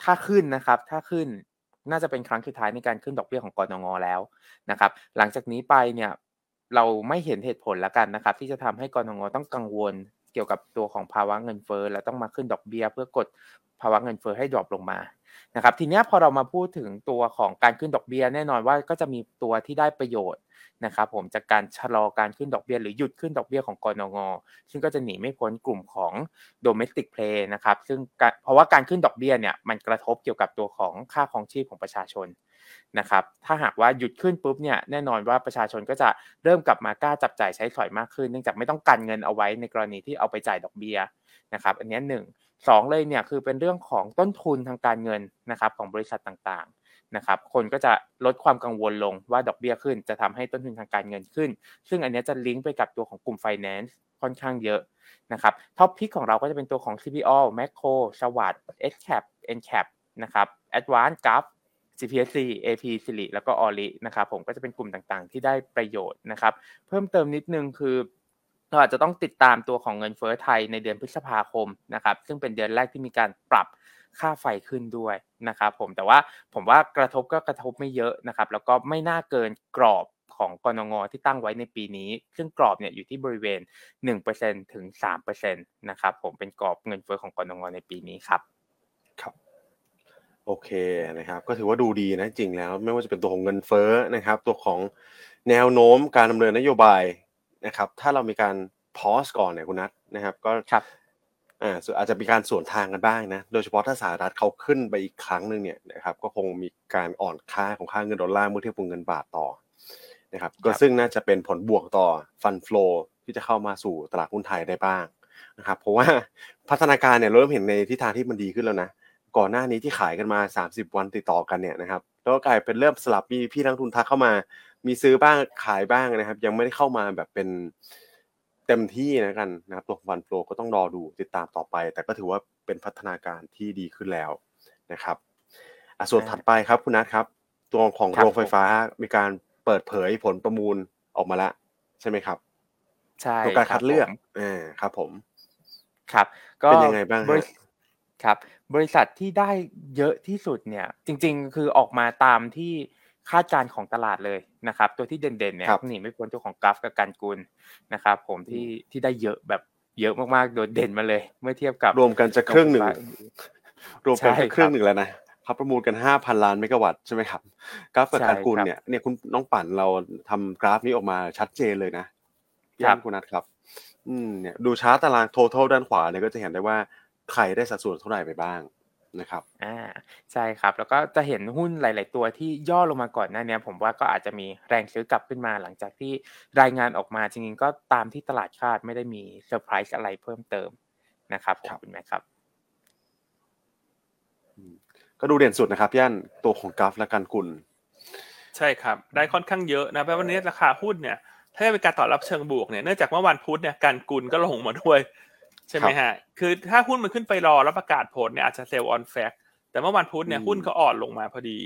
ถ้าขึ้นนะครับ ถ้าขึ้นน่าจะเป็นครั้งสุดท้ายในการขึ้นดอกเบี้ยของกรงงแล้วนะครับ หลังจากนี้ไปเนี่ยเราไม่เห็นเหตุผลแล้วกันนะครับ ที่จะทำให้กรงงต้องกังวลเกี่ยวกับตัวของภาวะเงินเฟ้อและต้องมาขึ้นดอกเบี้ยเพื่อกดภาวะเงินเฟ้อให้ดรอปลงมานะครับ ทีนี้พอเรามาพูดถึงตัวของการขึ้นดอกเบี้ยแน่นอนว่าก็จะมีตัวที่ได้ประโยชน์ นะครับผมจากการชะลอการขึ้นดอกเบี้ยหรือหยุดขึ้นดอกเบี้ยของกรงงซึ่งก็จะหนีไม่พ้นกลุ่มของ domestic play นะครับซึ่งเพราะว่าการขึ้นดอกเบี้ยเนี่ยมันกระทบเกี่ยวกับตัวของค่าครองชีพของประชาชนนะครับถ้าหากว่าหยุดขึ้นปุ๊บเนี่ยแน่นอนว่าประชาชนก็จะเริ่มกลับมากล้าจับจ่ายใช้สอยมากขึ้น เนื่องจากไม่ต้องกันเงินเอาไว้ในกรณีที่เอาไปจ่ายดอกเบี้ยนะครับอันนี้หนึ่งสองเลยเนี่ยคือเป็นเรื่องของต้นทุนทางการเงินนะครับของบริษัทต่างๆ นะครับคนก็จะลดความกังวลลงว่าดอกเบี้ยขึ้น จะทำให้ต้นทุนทางการเงินขึ้น ซึ่งอันนี้จะลิงก์ไปกับตัวของกลุ่ม finance ค่อนข้างเยอะนะครับ top pick ของเราก็จะเป็นตัวของ CPALL Makro SAWAD SCAP NCAP นะครับ Advance GULF GPSC AP SIRI แล้วก็ ORI นะครับผมก็จะเป็นกลุ่มต่างๆ ที่ได้ประโยชน์นะครับเพิ่มเติมนิดนึงคือเราอาจจะต้องติดตามตัวของเงินเฟ้อไทยในเดือนพฤษภาคมนะครับซึ่งเป็นเดือนแรกที่มีการปรับ ค่าไฟขึ้นด้วยนะครับผมแต่ว่าผมว่ากระทบก็กระทบไม่เยอะนะครับแล้วก็ไม่น่าเกินกรอบของกรงงที่ตั้งไว้ในปีนี้ ซึ่งกรอบเนี่ยอยู่ที่บริเวณ 1%ถึง 3%นะครับผมเป็นกรอบเงินเฟ้อของกรงงในปีนี้ครับครับโอเคนะครับก็ถือว่าดูดีนะจริงแล้ว ไม่ว่าจะเป็นตัวของเงินเฟ้อนะครับ ตัวของแนวโน้มการดำเนินนโยบายนะครับ ถ้าเรามีการพอสก่อนเนี่ยคุณนัทนะครับ ก็ครับ อ่าอาจจะมีการสวนทางกันบ้างนะ โดยเฉพาะถ้าสหรัฐเขาขึ้นไปอีกครั้งหนึ่งเนี่ยนะครับก็คงมีการอ่อนค่าของค่าเงินดอลลาร์เมื่อเทียบกับเงินบาทต่อนะครับก็ซึ่งน่าจะเป็นผลบวกต่อฟันฟลูที่จะเข้ามาสู่ตลาดหุ้นไทยได้บ้างนะครับเพราะว่าพัฒนาการเนี่ยเริ่มเห็นในทิศทางที่มันดีขึ้นแล้วนะก่อนหน้านี้ที่ขายกันมา 30 วันติดต่อกันเนี่ยนะครับแล้วก็กลายเป็นเริ่มสลับมีพี่นักทุนทักเข้ามา มีซื้อบ้างขายบ้างนะครับ ยังไม่ได้เข้ามาแบบเป็น เต็มที่นะกันนะครับตัวฟันโฟลก็ต้องรอดูติดตามต่อไป แต่ก็ถือว่าเป็นพัฒนาการที่ดีขึ้นแล้วนะครับอะส่วนถัดไปครับคุณนัทครับ ตัวของโรงไฟฟ้ามีการเปิดเผยผลประมูลออกมาแล้วใช่ไหมครับ ใช่ตัวการคัดเลือกอ่าครับ ผม ครับ ก็เป็นยังไงบ้างครับ บริษัทที่ได้เยอะที่สุดเนี่ย จริง ๆ คือออกมาตามที่ คาดการณ์ของตลาดเลยนะครับ ตัวที่เด่นๆเนี่ยหนีไม่พ้นตัวของกราฟกับการกุลนะครับ ผมที่ที่ได้เยอะแบบเยอะมากๆโดดเด่นมาเลย เมื่อเทียบกับรวมกันจะครึ่งหนึ่งรวมกันจะครึ่งหนึ่งแล้วนะเขาประมูลกันห้าพันล้านเมกะวัตต์ใช่ไหมครับ กราฟกับการกุลเนี่ยเนี่ยคุณน้องปั่นเราทำกราฟนี้ออกมาชัดเจนเลยนะพี่อันคุณนัทครับ อืมเนี่ยดูชาร์ตตารางทั้งด้านขวาเนี่ยก็จะเห็นได้ว่าใครได้สัดส่วนเท่าไหร่ไปบ้าง นะครับ อ่าใช่ครับ แล้วก็จะเห็นหุ้นหลาย ๆ ตัวที่ย่อลงมาก่อนหน้านี้ผมว่าก็อาจจะมีแรงซื้อกลับขึ้นมาหลังจากที่รายงานออกมาจริง ๆ ก็ตามที่ตลาดคาดไม่ได้มีเซอร์ไพรส์อะไรเพิ่มเติมนะครับขอบคุณไหมครับ ก็ดูเด่นสุดนะครับย่านตัวของ GULF และกันกุล ใช่ครับ ได้ค่อนข้างเยอะนะเพราะวันนี้ราคาหุ้นเนี่ยถ้าเป็นการตอบรับเชิงบวกเนี่ยเนื่องจากเมื่อวันพุธเนี่ยกันกุลก็ลงมาด้วยใช่ไหมฮะ คือถ้าหุ้นมันขึ้นไปรอแล้วประกาศผลเนี่ยอาจจะ sell on fact แต่เมื่อวันพุธเนี่ยอืมหุ้นเขาอ่อนลงมาพอดี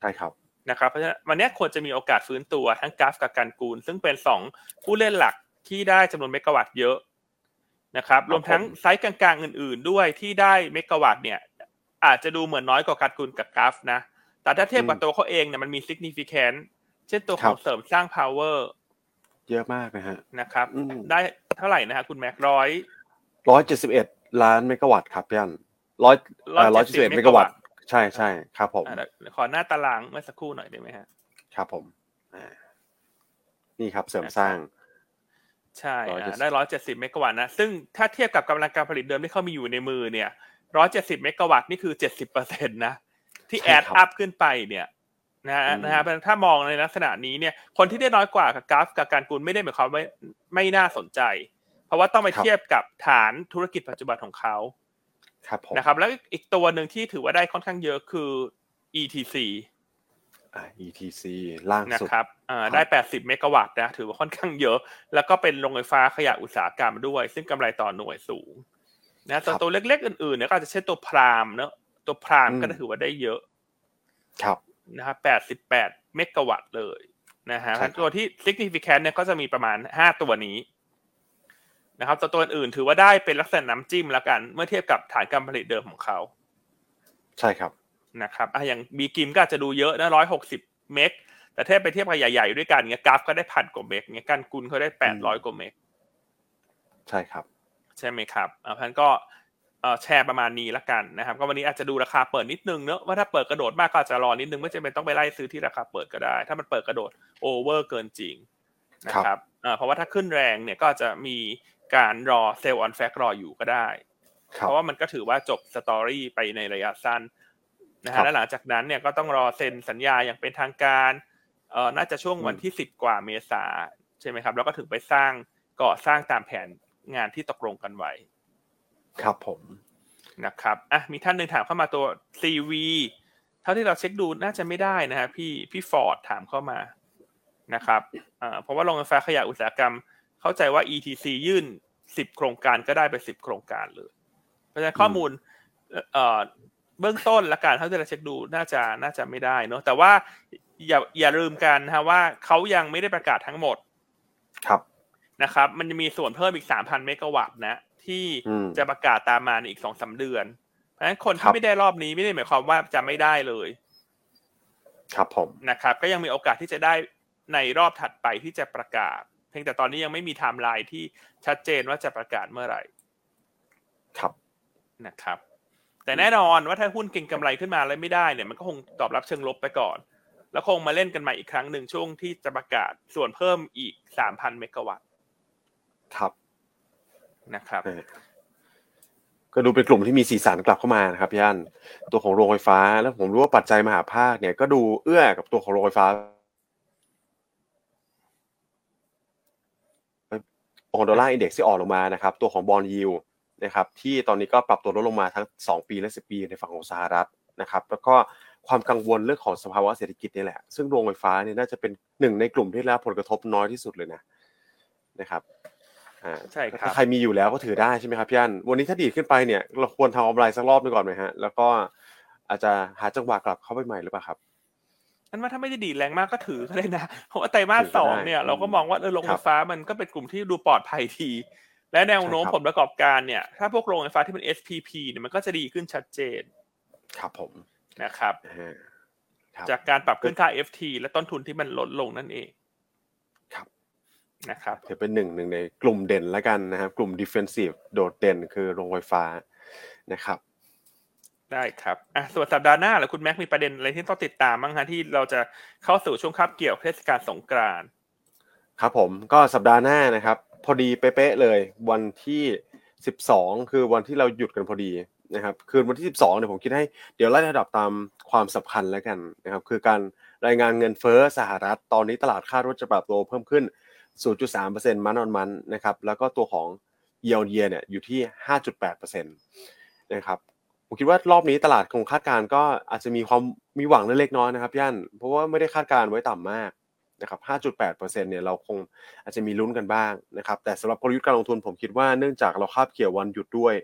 ใช่ครับ นะครับ เพราะฉะนั้นวันนี้ควรจะมีโอกาสฟื้นตัวทั้งกราฟกับการกูล ซึ่งเป็นสองผู้เล่นหลักที่ได้จำนวนเมกะวัตต์เยอะนะครับครับรวมทั้งผมไซส์กลางๆอื่น ๆ ด้วยที่ได้เมกะวัตต์เนี่ย อาจจะดูเหมือนน้อยกว่าการกูลกับกราฟนะ แต่ถ้าเทียบกับตัวเขาเองเนี่ยมันมี significant เช่นตัวของเสริมสร้าง power เยอะมากนะฮะ นะครับอืมได้เท่าไหร่นะฮะคุณแม็กร้อย ร้อยเจ็ดสิบเอ็ดล้านเมกะวัตต์ครับพี่อันร้อยร้อยเจ็ดสิบเอ็ด171เมกะวัตต์ใช่ใช่ครับผมอะเดี๋ยวขอหน้าตารางเมื่อสักครู่หน่อยได้ไหมฮะ ครับผมอ่านี่ครับเสริมสร้างใช่170อะได้ร้อยเจ็ดสิบเมกะวัตต์นะ ซึ่งถ้าเทียบกับกำลังการผลิตเดิมที่เขามีอยู่ในมือเนี่ยร้อยเจ็ดสิบเมกะวัตต์นี่คือเจ็ดสิบเปอร์เซ็นตนะ ที่ใช่แอดครับอัพขึ้นไปเนี่ยนะฮะอืมนะฮะเพราะฉะนั้นถ้ามองในลักษณะนี้เนี่ย คนที่ได้น้อยกว่ากับกราฟกับการกุลไม่ได้หมายความว่าไม่น่าสนใจ เพราะว่าต้องไปเทียบกับฐานธุรกิจปัจจุบันของเขาครับผมนะครับแล้วอีกตัวหนึ่งที่ถือว่าได้ค่อนข้างเยอะคือ ETC อ่า ETC ล่างนะสุดครับอ่าครับได้ 80 เมกะวัตต์นะถือว่าค่อนข้างเยอะ แล้วก็เป็นโรงไฟฟ้าขยะอุตสาหกรรมด้วย ซึ่งกำไรต่อหน่วยสูงนะตัวตัวเล็กๆ อื่นๆเนี่ยก็อาจจะเช่นตัวพรามเนอะตัวพรามก็ถือว่าได้เยอะ ครับนะครับ 88 เมกะวัตต์เลยนะฮะใช่ครับตัวที่ significant เนี่ยก็จะมีประมาณ 5 ตัวนี้ นะครับตัวตัวอื่นถือว่าได้เป็นลักษณะน้ำจิ้มแล้วกัน เมื่อเทียบกับฐานการผลิตเดิมของเขา ใช่ครับนะครับอะอย่างบีกิมก็อาจจะดูเยอะนะร้อยหกสิบเมกแต่ถ้าไปเทียบกับใหญ่ๆด้วยกันเงี้ย GULF ก็ได้พันกว่าเมกเงี้ยกันกุลเขาได้แปดร้อยกว่าเมกใช่ครับ ใช่ไหมครับอ่าเพราะฉะนั้นก็เอ่อแชร์ประมาณนี้ละกันนะครับ ก็วันนี้อาจจะดูราคาเปิดนิดนึงเนอะว่าถ้าเปิดกระโดดมากก็อาจจะรอนิดนึงไม่จำเป็นต้องไปไล่ซื้อที่ราคาเปิดก็ได้ ถ้ามันเปิดกระโดด over เกินจริงนะครับอ่าเพราะว่าถ้าขึ้นแรงเนี่ยก็อาจจะมี การรอ sell on fact รออยู่ก็ได้ครัเพบราะว่ามันก็ถือว่าจบ story ไปในระยะสั้นนะครัฮะบและหลังจากนั้นเนี่ยก็ต้องรอเซ็นสัญญาอย่างเป็นทางการเอ่อน่าจะช่วงวันอืมที่สิบกว่าเมษาใช่ไหมครับ แล้วก็ถึงไปสร้างก่อสร้างตามแผนงานที่ตกลงกันไว้ ครับผมนะครับอะมีท่านหนึ่งถามเข้ามาตัว CV เท่าที่เราเช็คดูน่าจะไม่ได้นะฮะพี่พี่ฟอร์ดถามเข้ามานะครับอ่าเพราะว่าโรงไฟฟ้าขยะอุตสาหกรรม เข้าใจว่า ETC ยื่นสิบโครงการก็ได้ไปสิบโครงการเลย เพราะฉะนั้นข้อมูลเอ่อเบื้องต้นและการเท่าที่เราเช็คดูน่าจะน่าจะไม่ได้เนอะแต่ว่าอย่าอย่าลืมกันนะฮะว่าเขายังไม่ได้ประกาศทั้งหมดครับนะครับ มันจะมีส่วนเพิ่มอีกสามพันเมกะวัตต์นะ ที่อืมจะประกาศตามมาในอีกสองสามเดือน เพราะฉะนั้นคนครัที่ไม่ได้รอบนี้ไม่ได้หมายความว่าจะไม่ได้เลย ครับผมนะครับ ก็ยังมีโอกาสที่จะได้ในรอบถัดไปที่จะประกาศเพียงแต่ตอนนี้ยังไม่มีไทม์ไลน์ที่ชัดเจนว่าจะประกาศเมื่อไหร่ ครับนะครับ แต่แน่นอนว่าถ้าหุ้นเก่งกำไรขึ้นมาแล้วไม่ได้เนี่ยมันก็คงตอบรับเชิงลบไปก่อน แล้วคงมาเล่นกันใหม่อีกครั้งหนึ่งช่วงที่จะประกาศส่วนเพิ่มอีกสามพันเมกะวัตต์ครับนะครับเออก็ดูเป็นกลุ่มที่มีสีสันกลับเข้ามานะครับพี่อันตัวของโรงไฟฟ้า แล้วผมรู้ว่าปัจจัยมหาภาคเนี่ยก็ดูเอื้อกับตัวของโรงไฟฟ้าตัว ของ Dollar Index ที่อ่อนลงมานะครับ ตัวของ bond yield นะครับที่ตอนนี้ก็ปรับตัวลดลงมาทั้ง 2 ปีและ 10 ปีในฝั่งของสหรัฐนะครับ แล้วก็ความกังวลเรื่องของสภาวะเศรษฐกิจนี่แหละ ซึ่งโรงไฟฟ้าเนี่ยน่าจะเป็นหนึ่งในกลุ่มที่ได้รับผลกระทบน้อยที่สุดเลยนะนะครับอ่าใช่ครับถ้าใครมีอยู่แล้วก็ถือได้ใช่ไหมครับพี่อันวันนี้ถ้าดีดขึ้นไปเนี่ยเราควรทำกำไรสักรอบหนึ่งก่อนไหมฮะแล้วก็อาจจะหาจังหวะกลับเข้าไปใหม่หรือเปล่าครับ อันว่าถ้าไม่ได้ดีดแรงมากก็ถือก็ได้นะ เพราะว่าไตรมาสถือก็สองได้เนี่ยอืมเราก็มองว่าเออโรงครัไฟบฟ้ามันก็เป็นกลุ่มที่ดูปลอดภัยที และแนวโน้มใช่ครับผลประกอบการเนี่ย ถ้าพวกโรงไฟฟ้าที่เป็น SPP เนี่ยมันก็จะดีขึ้นชัดเจน ครับผมนะครับนะฮะครับ จากการปรับขึ้นค่า FT และต้นทุนที่มันลดลงนั่นเองครับนะครับถือเป็นหนึ่งหนึ่งในกลุ่มเด่นแล้วกันนะครับ กลุ่ม defensive โดดเด่นคือโรงไฟฟ้านะครับ ได้ครับอะส่วนสัปดาห์หน้าแล้วคุณแม็กมีประเด็นอะไรที่ต้องติดตามบ้างฮะที่เราจะเข้าสู่ช่วงคาบเกี่ยวเทศกาลสงกรานต์ครับผมก็สัปดาห์หน้านะครับ พอดีเป๊ะเลย วันที่ 12 คือวันที่เราหยุดกันพอดีนะครับคืนวันที่ 12เนี่ยผมคิดให้เดี๋ยวไล่ระดับตามความสำคัญแล้วกันนะครับคือการรายงานเงินเฟ้อสหรัฐ ตอนนี้ตลาดคาดว่าจะปรับตัวเพิ่มขึ้น 0.3%มันออนมันนะครับแล้วก็ตัวของ year on year เนี่ยอยู่ที่ 5.8%นะครับ ผมคิดว่ารอบนี้ตลาดคงคาดการณ์ก็อาจจะมีความมีหวังเล็กน้อยนะครับย่านเพราะว่าไม่ได้คาดการณ์ไว้ต่ำมากนะครับ 5.8%เนี่ยเราคงอาจจะมีลุ้นกันบ้างนะครับ แต่สำหรับกลยุทธ์การลงทุนผมคิดว่าเนื่องจากเราคาบเกี่ยววันหยุดด้วย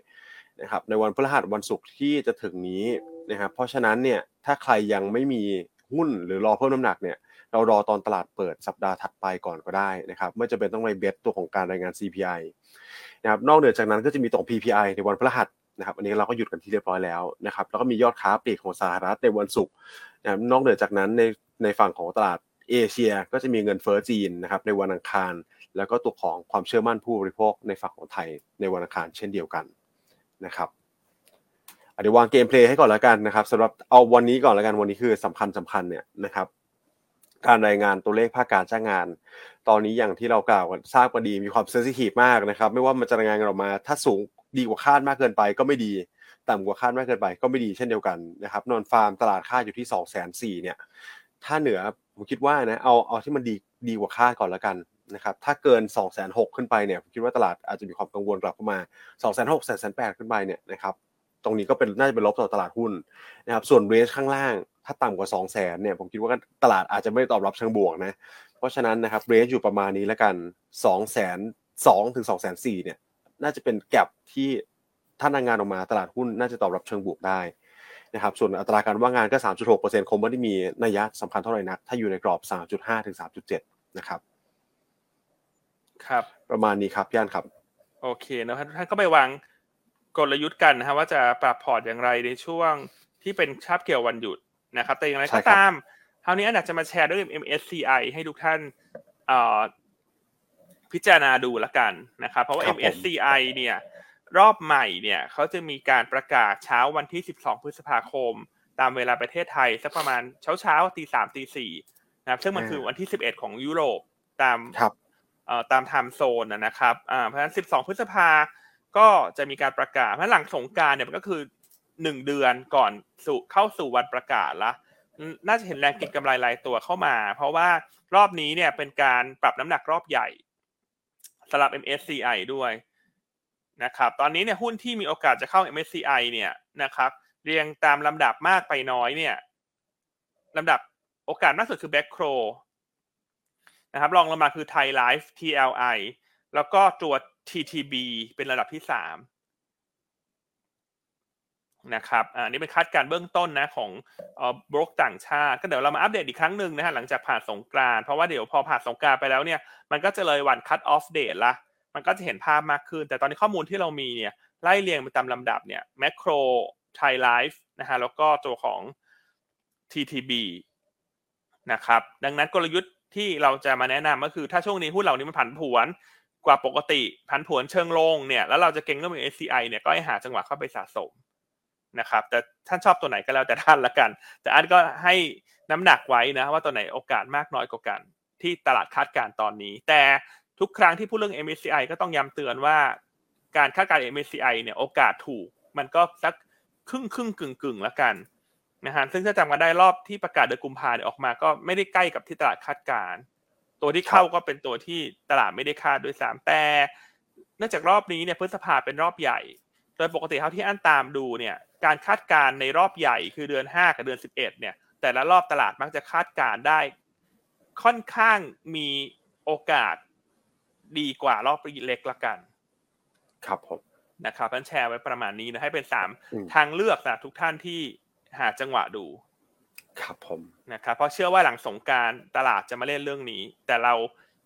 นะครับในวันพฤหัสวันศุกร์ที่จะถึงนี้นะครับเพราะฉะนั้นเนี่ยถ้าใครยังไม่มีหุ้นหรือรอเพิ่มน้ำหนักเนี่ยเรารอตอนตลาดเปิดสัปดาห์ถัดไปก่อนก็ได้นะครับไม่จำเป็นต้องไปเบสตัวของการรายงาน CPI นะครับนอกเหนือจากนั้นก็จะมีตัว PPI ในวันพฤหัส นะครับอันนี้เราก็หยุดกันที่เรียบร้อยแล้วนะครับแล้วก็มียอดค้าปลีกของสหรัฐในวันศุกร์นะครับนอกเหนือจากนั้นในในฝั่งของตลาดเอเชียก็จะมีเงินเฟ้อจีนนะครับในวันอังคาร แล้วก็ตัวของความเชื่อมั่นผู้บริโภคในฝั่งของไทยในวันอังคารเช่นเดียวกันนะครับเดี๋ยววางเกมเพลย์ให้ก่อนแล้วกันนะครับสำหรับเอาวันนี้ก่อนแล้วกันวันนี้คือสำคัญสำคัญเนี่ยนะครับการรายงานตัวเลขภาคการจ้างงาน ตอนนี้อย่างที่เรากล่าวกันทราบกันดีมีความเซนซิทีฟมากนะครับ ไม่ว่ามันจะรายงานกันออกมา ถ้าสูง ดีกว่าคาดมากเกินไปก็ไม่ดี ต่ำกว่าคาดมากเกินไปก็ไม่ดีเช่นเดียวกันนะครับนอนฟาร์มตลาดค่าอยู่ที่2องแสนสี่เนี่ยถ้าเหนือผมคิดว่านะเอาเอาที่มันดีดีกว่าคาดก่อนแล้วกันนะครับถ้าเกิน2องแสนหกขึ้นไปเนี่ยผมคิดว่าตลาดอาจจะมีความกังวลกลับเข้ามา2องแสนหกแสนแปดขึ้นไปเนี่ยนะครับตรงนี้ก็เป็นน่าจะเป็นลบต่อตลาดหุ้นนะครับส่วนเรสข้างล่างถ้าต่ำกว่า2องแสนเนี่ยผมคิดว่าตลาดอาจจะไม่ตอบรับเชิงบวกนะ เพราะฉะนั้นนะครับเรสอยู่ประมาณนี้แล้วกัน2องแสนสองถึงสองแสนสี่เนี่ย น่าจะเป็นแกลบที่ถ้ารายงานออกมาตลาดหุ้นน่าจะตอบรับเชิงบวกได้นะครับส่วนอัตราการว่างงานก็ 3.6%คงไม่ได้มีนัยยะสำคัญเท่าไหร่นัก ถ้าอยู่ในกรอบ 3.5 ถึง 3.7 นะครับ ครับ ประมาณนี้ครับพี่อันครับ โอเคนะครับท่านก็ไปวางกลยุทธ์กันนะฮะว่าจะปรับพอร์ตอย่างไรในช่วงที่เป็นชาบเกี่ยววันหยุดนะครับ แต่อย่างไรใช่ก็ครับตามคราวนี้อันอยากจะมาแชร์ด้วย MSCI ให้ทุกท่านเอ่อ พิจารณาดูละกันนะครับเพราะว่าครับผม MSCI เนี่ยรอบใหม่เนี่ยเขาจะมีการประกาศเช้าวันที่ 12 พฤษภาคม ตามเวลาประเทศไทยสักประมาณเช้าเช้าๆตีสามตีสี่นะครับซึ่งมันคือวันที่ 11 ของยุโรปตามครับเอ่อตามไทม์โซนนะนะครับอ่าเพราะฉะนั้น 12 พฤษภาก็จะมีการประกาศเพราะหลังสงกรารเนี่ยมันก็คือ 1 เดือนก่อนสู่เข้าสู่วันประกาศละน่าจะเห็นแรงเก็งกำไรรายตัวเข้ามา เพราะว่ารอบนี้เนี่ยเป็นการปรับน้ำหนักรอบใหญ่ สำหรับ MSCI ด้วยนะครับ ตอนนี้เนี่ยหุ้นที่มีโอกาสจะเข้า MSCI เนี่ยนะครับ เรียงตามลำดับมากไปน้อยเนี่ยลำดับโอกาสมากสุดคือ Back c r o นะครับรองลงมาคือ Thai Life TLI แล้วก็ตัว TTB เป็นระดับที่สาม นะครับอ่านี่เป็นคาดการเบื้องต้นนะของเอ่อกต่างชาติ ก็เดี๋ยวเรามาอัปเดตอีกครั้งหนึ่งนะฮะหลังจากผ่านสงกรานเพราะว่าเดี๋ยวพอผ่านสงกรานไปแล้วเนี่ยมันก็จะเลยวัน cut off date ละมันก็จะเห็นภาพมากขึ้น แต่ตอนนี้ข้อมูลที่เรามีเนี่ยไล่เรียงไปตามลำดับเนี่ย Macro Thai Life นะฮะแล้วก็ตัวของ TTB นะครับดังนั้นกลยุทธ์ที่เราจะมาแนะนำก็คือถ้าช่วงนี้หุ้นเหล่านี้มันผันผวนกว่าปกติผันผวนเชิงลงเนี่ยแล้วเราจะเก่งเรื่อง SCI เนี่ยก็ให้หาจังหวะเข้าไปสะสม นะครับแต่ท่านชอบตัวไหนก็แล้วแต่ท่านละกัน แต่อันก็ให้น้ำหนักไว้นะว่าตัวไหนโอกาสมากน้อยกว่ากัน ที่ตลาดคาดการณ์ตอนนี้ แต่ทุกครั้งที่พูดเรื่อง MSCI ก็ต้องย้ำเตือนว่าการคาดการณ์ MSCI เนี่ยโอกาสถูก มันก็สักครึ่งครึ่งกึ่งกึ่งล้วกันนะฮะซึ่งถ้าจำกันได้รอบที่ประกาศเดือนกุมภาเนี่ยออกมา ก็ไม่ได้ใกล้กับที่ตลาดคาดการณ์ตัวที่เข้าก็เป็นตัวที่ตลาดไม่ได้คาดด้วยซ้ำแต่เนื่องจากรอบนี้เนี่ยพฤษภาเป็นรอบใหญ่ โดยปกติเท่าที่อันตามดูเนี่ย การคาดการณ์ในรอบใหญ่คือเดือน 5 กับเดือน 11 เนี่ย แต่ละรอบตลาดมักจะคาดการณ์ได้ ค่อนข้างมีโอกาสดีกว่ารอบเล็กละกัน ครับผมนะครับพันแชร์ไว้ประมาณนี้นะให้เป็นสามอืมทางเลือกสำหรับทุกท่านที่หาจังหวะดู ครับผมนะครับเพราะเชื่อว่าหลังสงกรารตลาดจะมาเล่นเรื่องนี้ แต่เรา